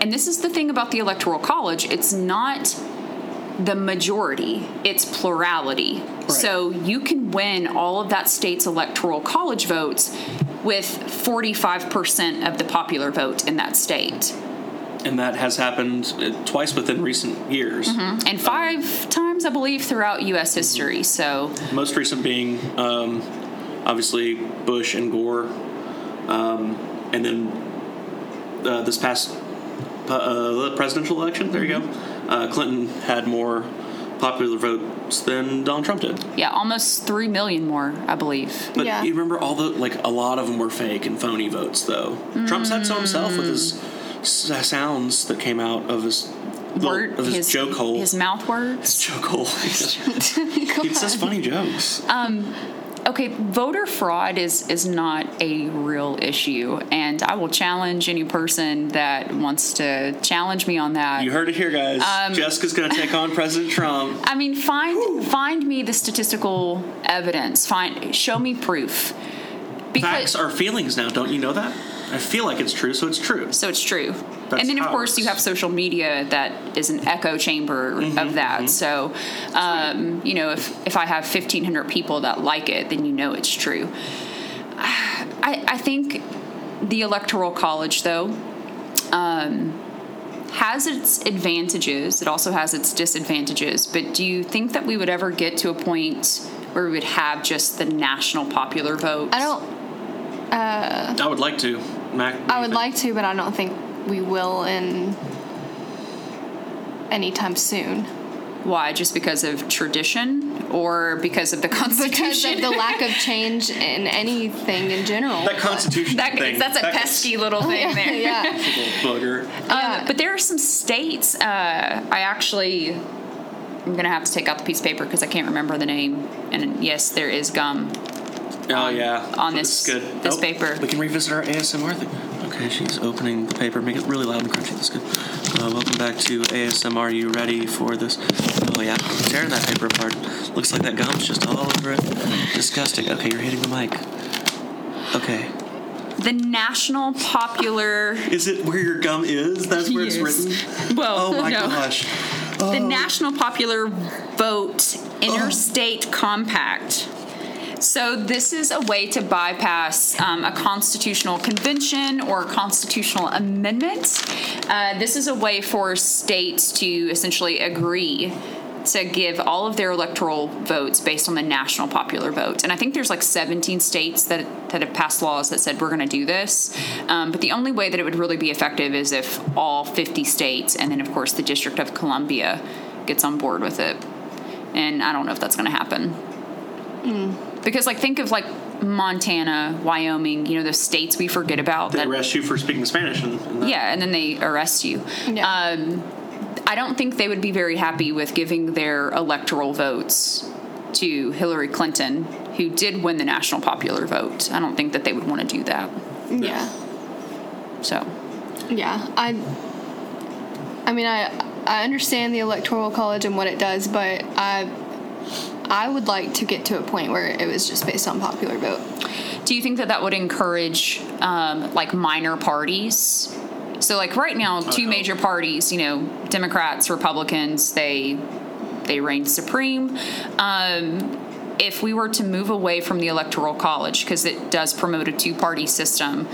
And this is the thing about the Electoral College it's not the majority, it's plurality. So you can win all of that state's Electoral College votes with 45% of the popular vote in that state. And that has happened uh, twice within recent years. And five times, I believe, throughout U.S. history. So, Most recent being um, obviously Bush and Gore, um, and then uh, this past uh, presidential election. There you go. Uh, Clinton had more popular votes than Donald Trump did. yeah, almost 3 million more, I believe. But Yeah. you remember all the like a lot of them were fake and phony votes though. Trump said so himself with his s- sounds that came out of his Word, of his, joke hole. His mouth words. His joke hole. he says funny jokes. Okay, voter fraud is is not a real issue, and I will challenge any person that wants to challenge me on that. you heard it here, guys. Um, Jessica's going to take on President Trump. I mean, find find me the statistical evidence. Find show me proof. Facts are feelings now. Don't you know that? I feel like it's true, so it's true. so it's true. That's and then of how it course you have social media that is an echo chamber Mm-hmm, of that. So um, you know, if if I have fifteen hundred people that like it, then you know it's true. I I think the electoral college though um, has its advantages. It also has its disadvantages. But do you think that we would ever get to a point where we would have just the national popular vote? i don't I would like to. Mac, i would think? like to but i don't think we will in anytime soon Why? Just because of tradition or because of the Constitution? because of the lack of change in anything in general that Constitution That- thing. that's a that pesky little thing there. yeah little booger. Uh, but there are some states. Uh, I actually, I'm gonna have to take out the piece of paper because I can't remember the name. And yes, there is gum. Oh yeah, on This this- is good. this Oh, paper. We can revisit our ASMR thing. Okay, she's opening the paper. Make it really loud and crunchy. That's good. Uh, welcome back to ASMR. Are you ready for this? Oh yeah, tearing that paper apart. Looks like that gum's just all over it. Disgusting. Okay, you're hitting the mic. Okay. The national popular. Is it where your gum is? That's where it's written. Well, Oh my no. gosh. The National Popular Vote Interstate Compact. So, this is a way to bypass um, a constitutional convention or constitutional amendment. Uh, this is a way for states to essentially agree to give all of their electoral votes based on the national popular vote. And I think there's like 17 states that, that have passed laws that said we're going to do this. Um, but the only way that it would really be effective is if all 50 states, and then of course the District of Columbia, gets on board with it. And I don't know if that's going to happen. Because like think of like Montana, Wyoming, you know, those states we forget about. They that- arrest you for speaking Spanish. And, and that. yeah, and then they arrest you. Yeah. Um, I don't think they would be very happy with giving their electoral votes to Hillary Clinton, who did win the national popular vote. I don't think that they would want to do that. yeah So, Yeah, I. I mean, I I understand the electoral college and what it does, but I I would like to get to a point where it was just based on popular vote. do you think that that would encourage um, like minor parties? So, like right now, two Uh-oh. major parties, you know, Democrats, Republicans, they they reign supreme. Um, if we were to move away from the electoral college, because it does promote a two party system,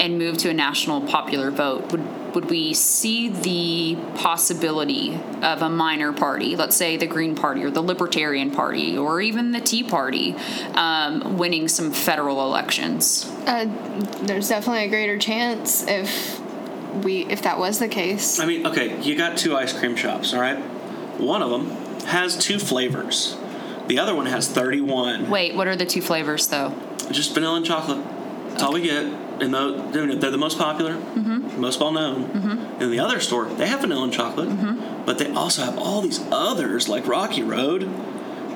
and move to a national popular vote, would would we see the possibility of a minor party, let's say the Green Party or the Libertarian Party or even the Tea Party, um, winning some federal elections? Uh, there's definitely a greater chance if we if that was the case. I mean, okay, you got two ice cream shops, all right? One of them has two flavors. The other one has 31. Wait, what are the two flavors though? Just vanilla and chocolate. That's all we get. And tho- they're they're the most popular, Mm-hmm. most well known. In the other store, they have vanilla and chocolate, Mm-hmm. but they also have all these others like Rocky Road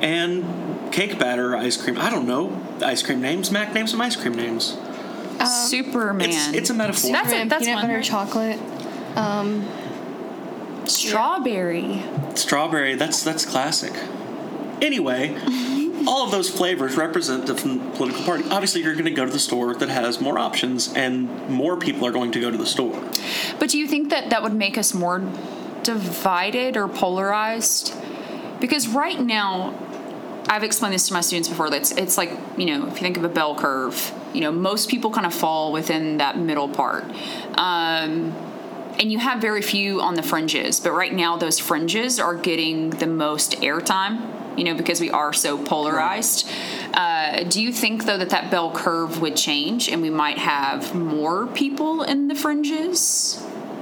and cake batter ice cream. I don't know ice cream names. Mac, name some ice cream names. Superman. It's, it's a metaphor. That's Superman it, that's peanut one, butter right? chocolate. Strawberry. Strawberry, that's that's classic. Anyway, all of those flavors represent different political party. Obviously, you're going to go to the store that has more options, and more people are going to go to the store. But do you think that that would make us more divided or polarized? Because right now, I've explained this to my students before. That's it's like you know, if you think of a bell curve, you know, most people kind of fall within that middle part. Um, and you have very few on the fringes, but right now those fringes are getting the most airtime, you know, because we are so polarized. Uh, do you think though that that bell curve would change and we might have more people in the fringes,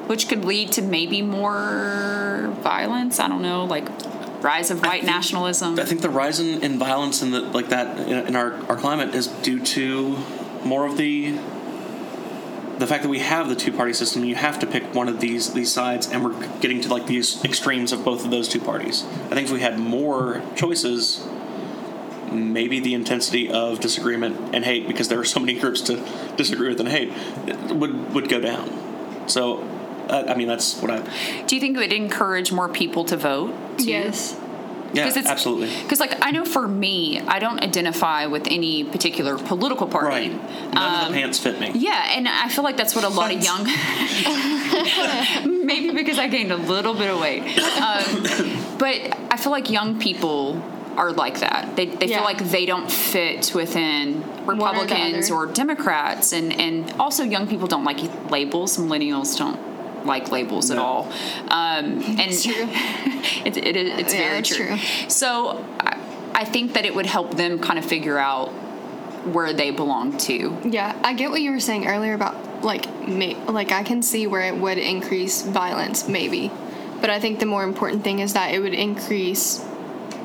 which could lead to maybe more violence? I don't know, like rise of white think- nationalism. I think the rise in, in violence in the like that in, in our, our climate is due to more of the the fact that we have the two party system. You have to pick one of these these sides, and we're getting to like these extremes of both of those two parties. I think if we had more choices, maybe the intensity of disagreement and hate, because there are so many groups to disagree with and hate, would would go down. So, uh, I mean, that's what I. do you think it would encourage more people to vote? too? Yes. Yeah, it's, absolutely. Because, like, I know for me, I don't identify with any particular political party. Right. None of Um, the pants fit me. Yeah, and I feel like that's what a lot of young. maybe because I gained a little bit of weight, um, but I feel like young people are like that. They, they Yeah. feel like they don't fit within Republicans other. or, Democrats, and and also young people don't like labels. Millennials don't like labels at all, um, and It's true. it, it, it's Yeah, very true. true. So I, I think that it would help them kind of figure out where they belong to. Yeah, I get what you were saying earlier about like may, like I can see where it would increase violence maybe. But I think the more important thing is that it would increase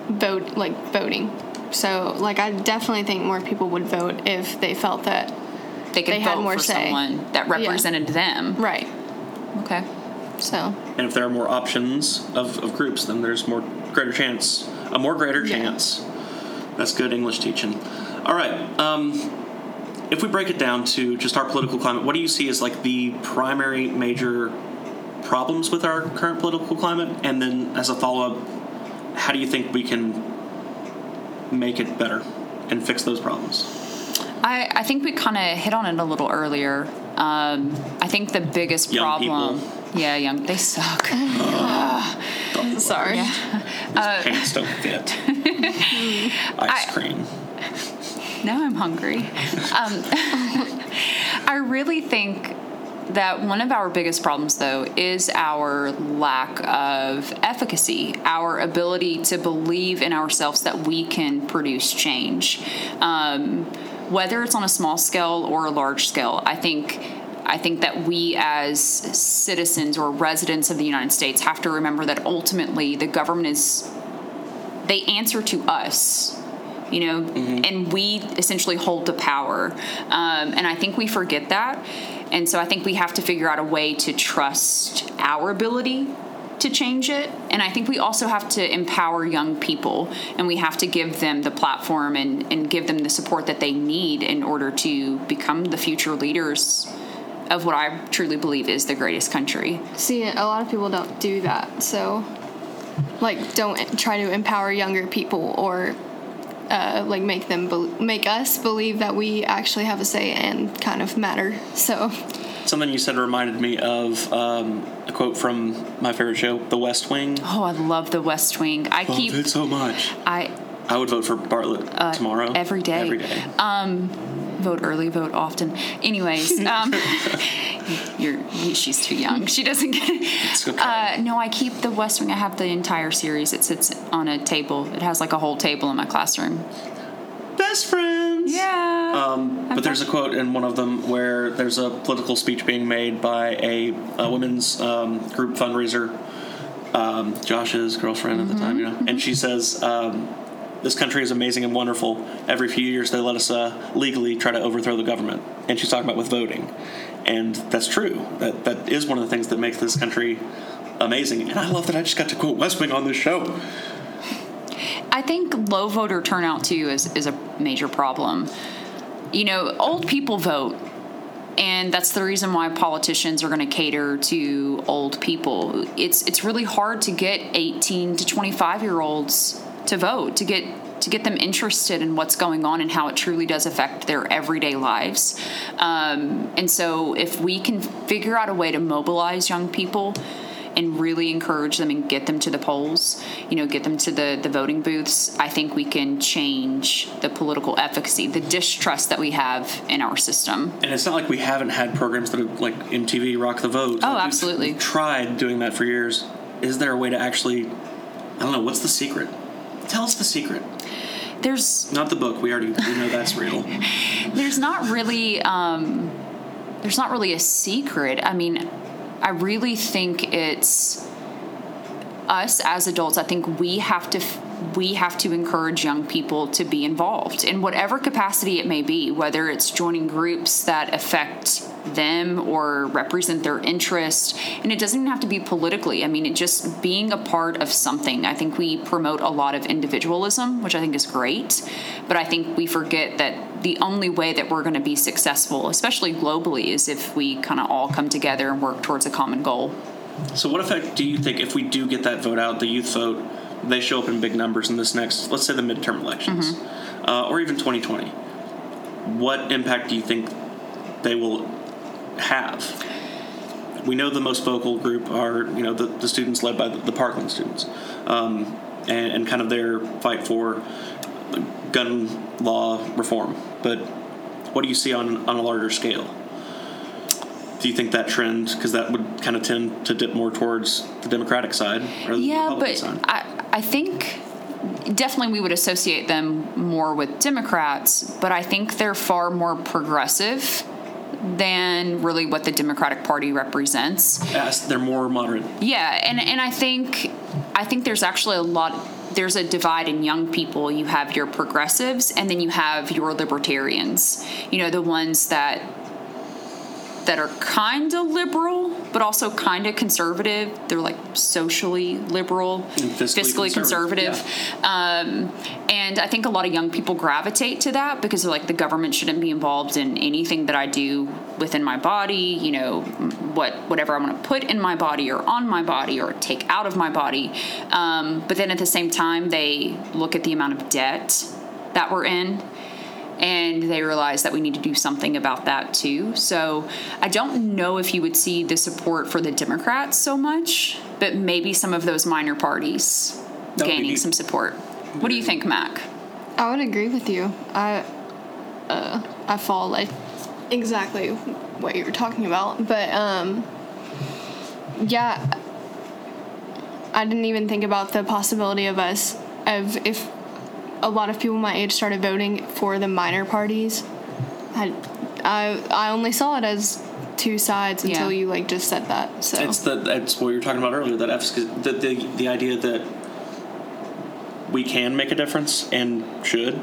vote like voting. So like I definitely think more people would vote if they felt that They could They vote had more for say. someone that represented them. right. Okay. So And if there are more options of, of groups, then there's more greater chance, a more greater Yeah. chance. That's good English teaching. All right. Um, if we break it down to just our political climate, what do you see as like the primary major problems with our current political climate? And then as a follow up, how do you think we can make it better and fix those problems? I, I think we kind of hit on it a little earlier. Um, I think the biggest Young problem. people. Yeah, young. They suck. sorry. Pants don't fit. Ice I- cream. Now I'm hungry. Um, I really think that one of our biggest problems, though, is our lack of efficacy, our ability to believe in ourselves that we can produce change. Um, whether it's on a small scale or a large scale, I think. I think that we as citizens or residents of the United States have to remember that ultimately the government is they answer to us you know and we essentially hold the power um, and i think we forget that and so i think we have to figure out a way to trust our ability to change it and i think we also have to empower young people and we have to give them the platform and, and give them the support that they need in order to become the future leaders of what i truly believe is the greatest country See, a lot of people don't do that. So, like, don't try to empower younger people or uh, like make them bel make us believe that we actually have a say and kind of matter. So, Something you said reminded me of um, a quote from my favorite show, The West Wing. oh i love the west wing i keep it so much. i I would vote for Bartlet tomorrow. every day. Every day. vote early, vote often. Anyways, um, you're she's too young. She doesn't get it. It's okay. Uh, no, I keep the West Wing. I have the entire series. It sits on a table. It has like a whole table in my classroom. Best Yeah. Um, but there's a quote in one of them where there's a political speech being made by a, a women's um, group fundraiser, um, Josh's girlfriend at the time, you know, and she says, um, "This country is amazing and wonderful. Every few years they let us uh, legally try to overthrow the government." And she's talking about with voting, and that's true. That that is one of the things that makes this country amazing. And I love that I just got to quote West Wing on this show. I think low voter turnout too is, is a major problem. You know, old people vote, and that's the reason why politicians are going to cater to old people. It's it's really hard to get 18 to 25 year olds to vote to get to get them interested in what's going on and how it truly does affect their everyday lives. Um, and so, if we can figure out a way to mobilize young people and really encourage them and get them to the polls, you know, get them to the, the voting booths, I think we can change the political efficacy, the distrust that we have in our system. And it's not like we haven't had programs that have like MTV Rock the Vote. Oh, Like, absolutely. we've tried doing that for years. Is there a way to actually? I don't know. What's the secret? Tell us the secret. There's Not the book. We already we know that's real. there's not really um, there's not really a secret. I mean, I really think it's us as adults. I think we have to we have to encourage young people to be involved in whatever capacity it may be, whether it's joining groups that affect them or represent their interest. And it doesn't even have to be politically. I mean, it just being a part of something. I think we promote a lot of individualism, which I think is great. But I think we forget that the only way that we're going to be successful, especially globally, is if we kind of all come together and work towards a common goal. So, what effect do you think if we do get that vote out, the youth vote, they show up in big numbers in this next, let's say, the midterm elections, uh, or even 2020? What impact do you think they will have? We know the most vocal group are, you know, the, the students led by the, the Parkland students, um, and, and kind of their fight for gun law reform. But what do you see on on a larger scale? Do you think that trend, because that would kind of tend to dip more towards the Democratic side or the Yeah, Republican but side? I, I think definitely we would associate them more with Democrats, but I think they're far more progressive than really what the Democratic Party represents. Yes, they're more moderate. Yeah, and and I think I think there's actually a lot there's a divide in young people. You have your progressives and then you have your libertarians. You know, the ones that that are kind of liberal but also kind of conservative. They're like socially liberal, And fiscally conservative. conservative, Um, and I think a lot of young people gravitate to that because they're like the government shouldn't be involved in anything that I do within my body. You know, what whatever I want to put in my body or on my body or take out of my body. Um, but then at the same time, they look at the amount of debt that we're in and they realize that we need to do something about that too. So I don't know if you would see the support for the Democrats so much, but maybe some of those minor parties That would be gaining neat. some support. What do you think, Mac? I would agree with you. I uh, I fall like exactly what you were talking about, but um, yeah, I didn't even think about the possibility of us of if a lot of people my age started voting for the minor parties. I I I only saw it as two sides until Yeah. you like just said that. So It's the that's what you were talking about earlier. That efficacy, the, the the idea that we can make a difference and should.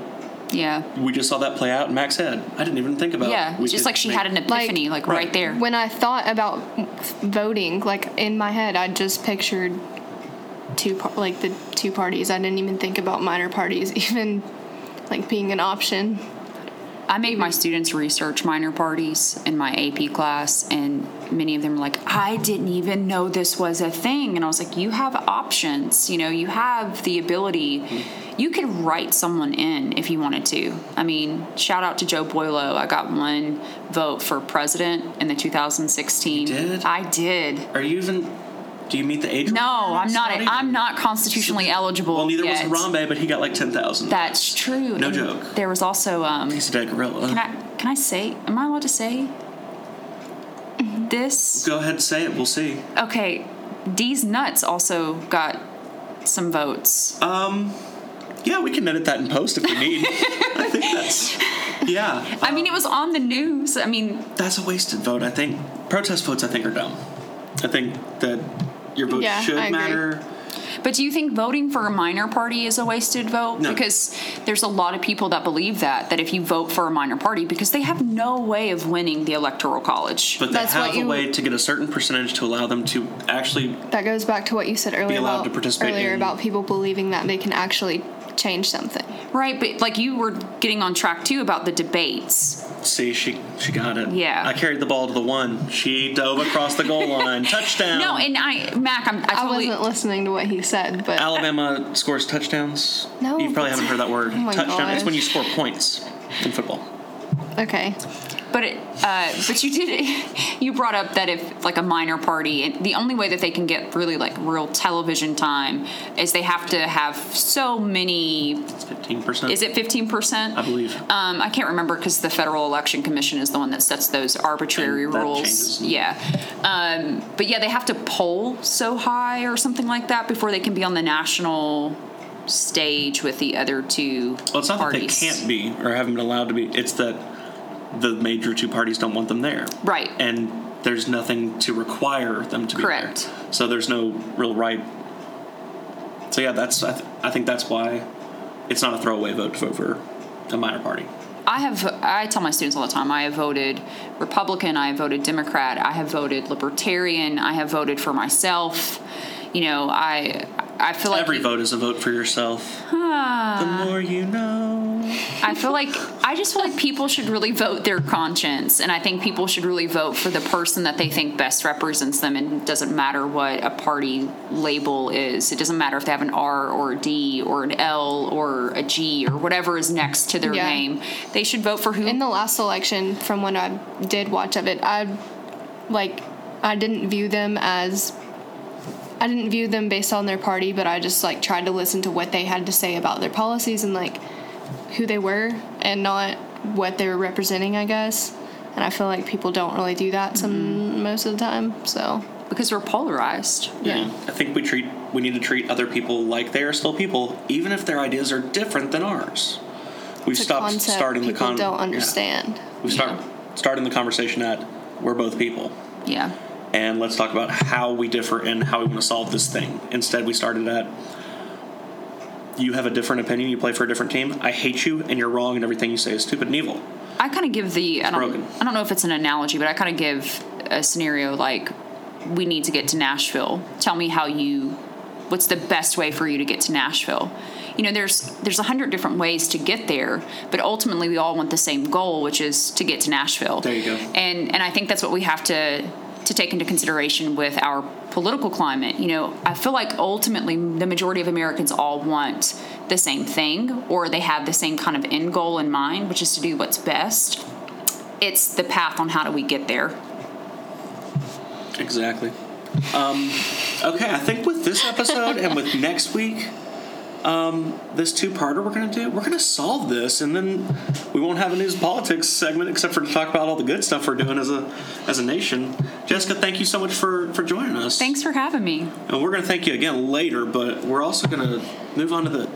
Yeah. We just saw that play out in Mac's head. I didn't even think about. Yeah, we just like she make- had an epiphany, like, right, Right. there. when I thought about voting, like in my head, I just pictured two par- like the two parties. I didn't even think about minor parties even like being an option. I made my students research minor parties in my AP class, and many of them were like, I didn't even know this was a thing. And I was like, You have options. You know, you have the ability. Mm-hmm. You could write someone in if you wanted to. I mean, shout out to Joe Boilo. I got one vote for president in the 2016. You did? I did. Are you even? Do you meet the age? No, I'm not. even? I'm not constitutionally eligible. Well, neither yet. was Harambe, but he got like ten thousand. That's true. No And joke. There was also um, He's a dead gorilla. Can I can I say? Am I allowed to say this? Go ahead and say it. We'll see. Okay, Deez Nuts also got some votes. Um, yeah, we can edit that in post if we need. I think that's yeah. I mean, it was on the news. I mean, That's a wasted vote. I think protest votes. I think are dumb. I think that your vote Yeah, should I agree. matter. but do you think voting for a minor party is a wasted vote? No. Because there's a lot of people that believe that that if you vote for a minor party, because they have no way of winning the electoral college. But they That's what have a you- way to get a certain percentage to allow them to actually. That goes back to what you said earlier allowed about to participate earlier in- about people believing that they can actually change something. Right, but like you were getting on track too about the debates. See, she she got it. Yeah. I carried the ball to the one. She dove across the goal line. Touchdown. No, and I, Mac, I'm, I I wasn't listening to what he said, but Alabama scores touchdowns. No, you probably haven't heard that word. Oh my Touchdown. It's when you score points in football. okay. But it, uh, but you did you brought up that if like a minor party, and the only way that they can get really like real television time is they have to have so many. It's fifteen percent. Is it fifteen percent? I believe. Um, I can't remember because the Federal Election Commission is the one that sets those arbitrary rules. changes. Yeah, um, but yeah, they have to poll so high or something like that before they can be on the national stage with the other two Well, it's not parties. that they can't be or haven't been allowed to be. It's that the major two parties don't want them there. Right. And there's nothing to require them to be Correct. there. So there's no real right. So yeah, that's I, th- I think that's why it's not a throwaway vote to vote for a minor party. I have I tell my students all the time I have voted Republican, I have voted Democrat, I have voted Libertarian, I have voted for myself. You know, I I feel like Every vote is a vote for yourself. Ah. the more you know. I feel like I just feel like people should really vote their conscience, and I think people should really vote for the person that they think best represents them. And it doesn't matter what a party label is. It doesn't matter if they have an R or a D or an L or a G or whatever is next to their Yeah. name. They should vote for who. In the last election, from when I did watch of it, I like I didn't view them as I didn't view them based on their party, but I just like tried to listen to what they had to say about their policies and like who they were and not what they were representing, I guess. And I feel like people don't really do that some mm-hmm. most of the time. So because we're polarized. yeah. I think we treat we need to treat other people like they are still people, even if their ideas are different than ours. We've It's stopped concept starting the con. don't yeah. understand. We've start starting the conversation at we're both people, Yeah. And let's talk about how we differ and how we want to solve this thing. Instead, we started at you have a different opinion, you play for a different team. I hate you, and you're wrong, and everything you say is stupid and evil. I kind of give the I don't broken. I don't know if it's an analogy, but I kind of give a scenario like we need to get to Nashville. Tell me how you what's the best way for you to get to Nashville? You know, there's there's a hundred different ways to get there, but ultimately we all want the same goal, which is to get to Nashville. There you go. And and I think that's what we have to to take into consideration with our political climate. You know, I feel like ultimately the majority of Americans all want the same thing or they have the same kind of end goal in mind, which is to do what's best. It's the path on how do we get there. Exactly. Um, okay, I think with this episode and with next week, um, this two-parter we're gonna do, we're gonna solve this, and then we won't have a news politics segment except for to talk about all the good stuff we're doing as a as a nation. Jessica, thank you so much for for joining us. Thanks for having me. And we're gonna thank you again later, but we're also gonna move on to the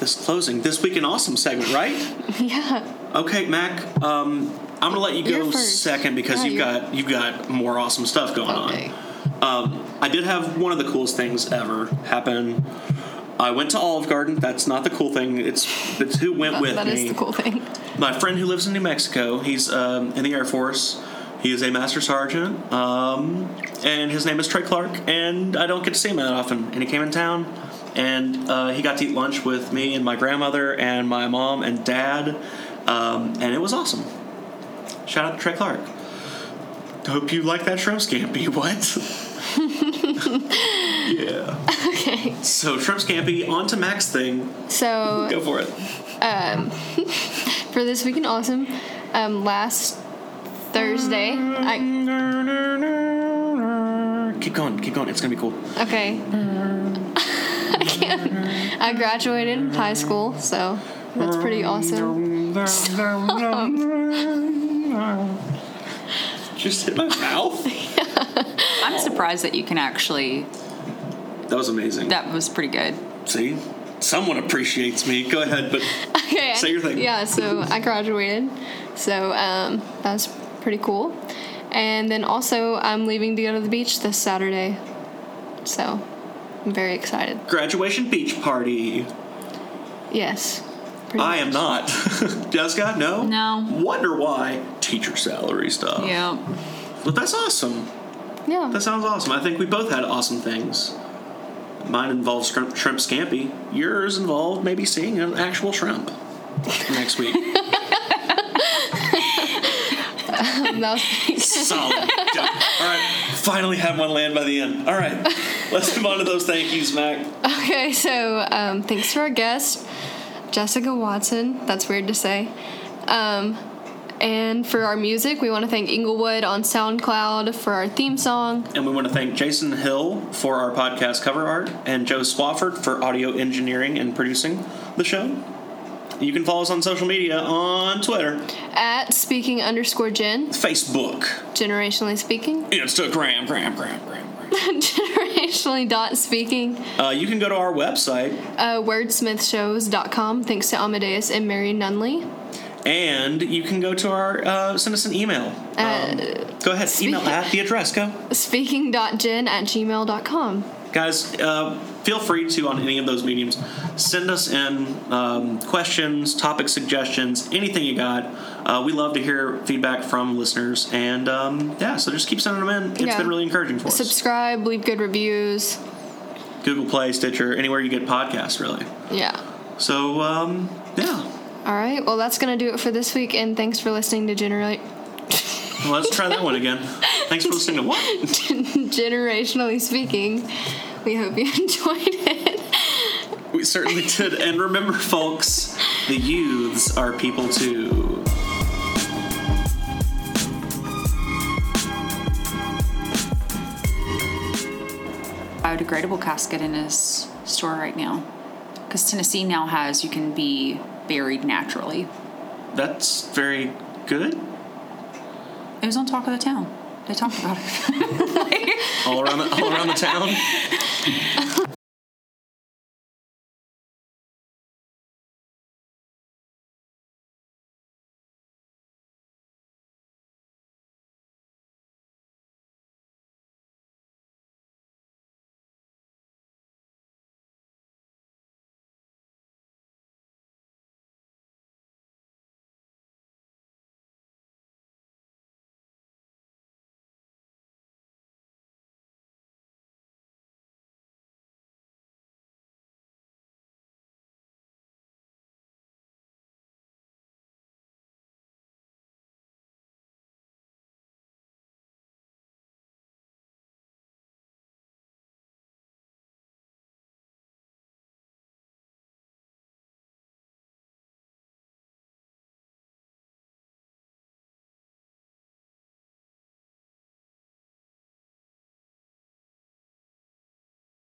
this closing this week in awesome segment, right? Yeah. Okay, Mac. Um, I'm gonna let you go second because Yeah, you've got you've got more awesome stuff going Okay. on. Um, I did have one of the coolest things ever happen. I went to Olive Garden. That's not the cool thing. It's it's who went That- with that me. is the cool thing. My friend who lives in New Mexico. He's um, in the Air Force. He is a master sergeant, um, and his name is Trey Clark. And I don't get to see him that often. And he came in town, and uh, he got to eat lunch with me and my grandmother and my mom and dad, um, and it was awesome. Shout out to Trey Clark. Hope you like that shrimp scampi. What? Yeah. Okay. So shrimp scampi. On to Max thing. So Go for it. Um, for this week in awesome, um, last Thursday, I Keep going. Keep going. It's gonna be cool. okay. I can't. I graduated high school, so That's pretty awesome. Just hit my mouth. I'm surprised that you can actually. That was amazing. That was pretty good. See, someone appreciates me. Go ahead, but Okay. Say your thing. Yeah, so I graduated. So um, that's pretty cool. And then also, I'm leaving to go to the beach this Saturday. So I'm very excited. graduation beach party. Yes. I am much. not. Jessica, no. No. Wonder why? Teacher salary stuff. Yeah. But that's awesome. Yeah. That sounds awesome. I think we both had awesome things. Mine involves shrimp, shrimp scampi. Yours involved maybe seeing an actual shrimp next week. that was Solid. All right. Finally have one land by the end. All right. Let's move on to those thank yous, Mac. Okay, so um, thanks to our guest, Jessica Watson. That's weird to say. Um, and for our music, we want to thank Inglewood on SoundCloud for our theme song. And we want to thank Jason Hill for our podcast cover art and Joe Swafford for audio engineering and producing the show. You can follow us on social media on Twitter, At speaking underscore Jen, Facebook, generationally speaking, Instagram, gram, gram, gram. gram. generationally dot speaking, Uh, you can go to our website uh, wordsmithshows.com. Thanks to Amadeus and Mary Nunley. And you can go to our uh, send us an email. Um, go ahead, email at the address. Go, Speaking.jen at gmail.com. guys. Uh, feel free to on any of those mediums send us in um, questions, topic suggestions, anything you got. Uh, we love to hear feedback from listeners, and um, yeah, so just keep sending them in. It's Yeah. been really encouraging for us. Subscribe, leave good reviews. Google Play, Stitcher, anywhere you get podcasts, really. Yeah. So um, yeah, All right. Well, that's going to do it for this week. And thanks for listening to Generate. well, let's try that one again. Thanks for listening to what? Generationally speaking, we hope you enjoyed it. We certainly did. And remember, folks, the youths are people too. biodegradable casket in his store right now. Because Tennessee now has you can be buried naturally. That's very good. It was on Talk of the Town. They talked about it. All around the, all around the town.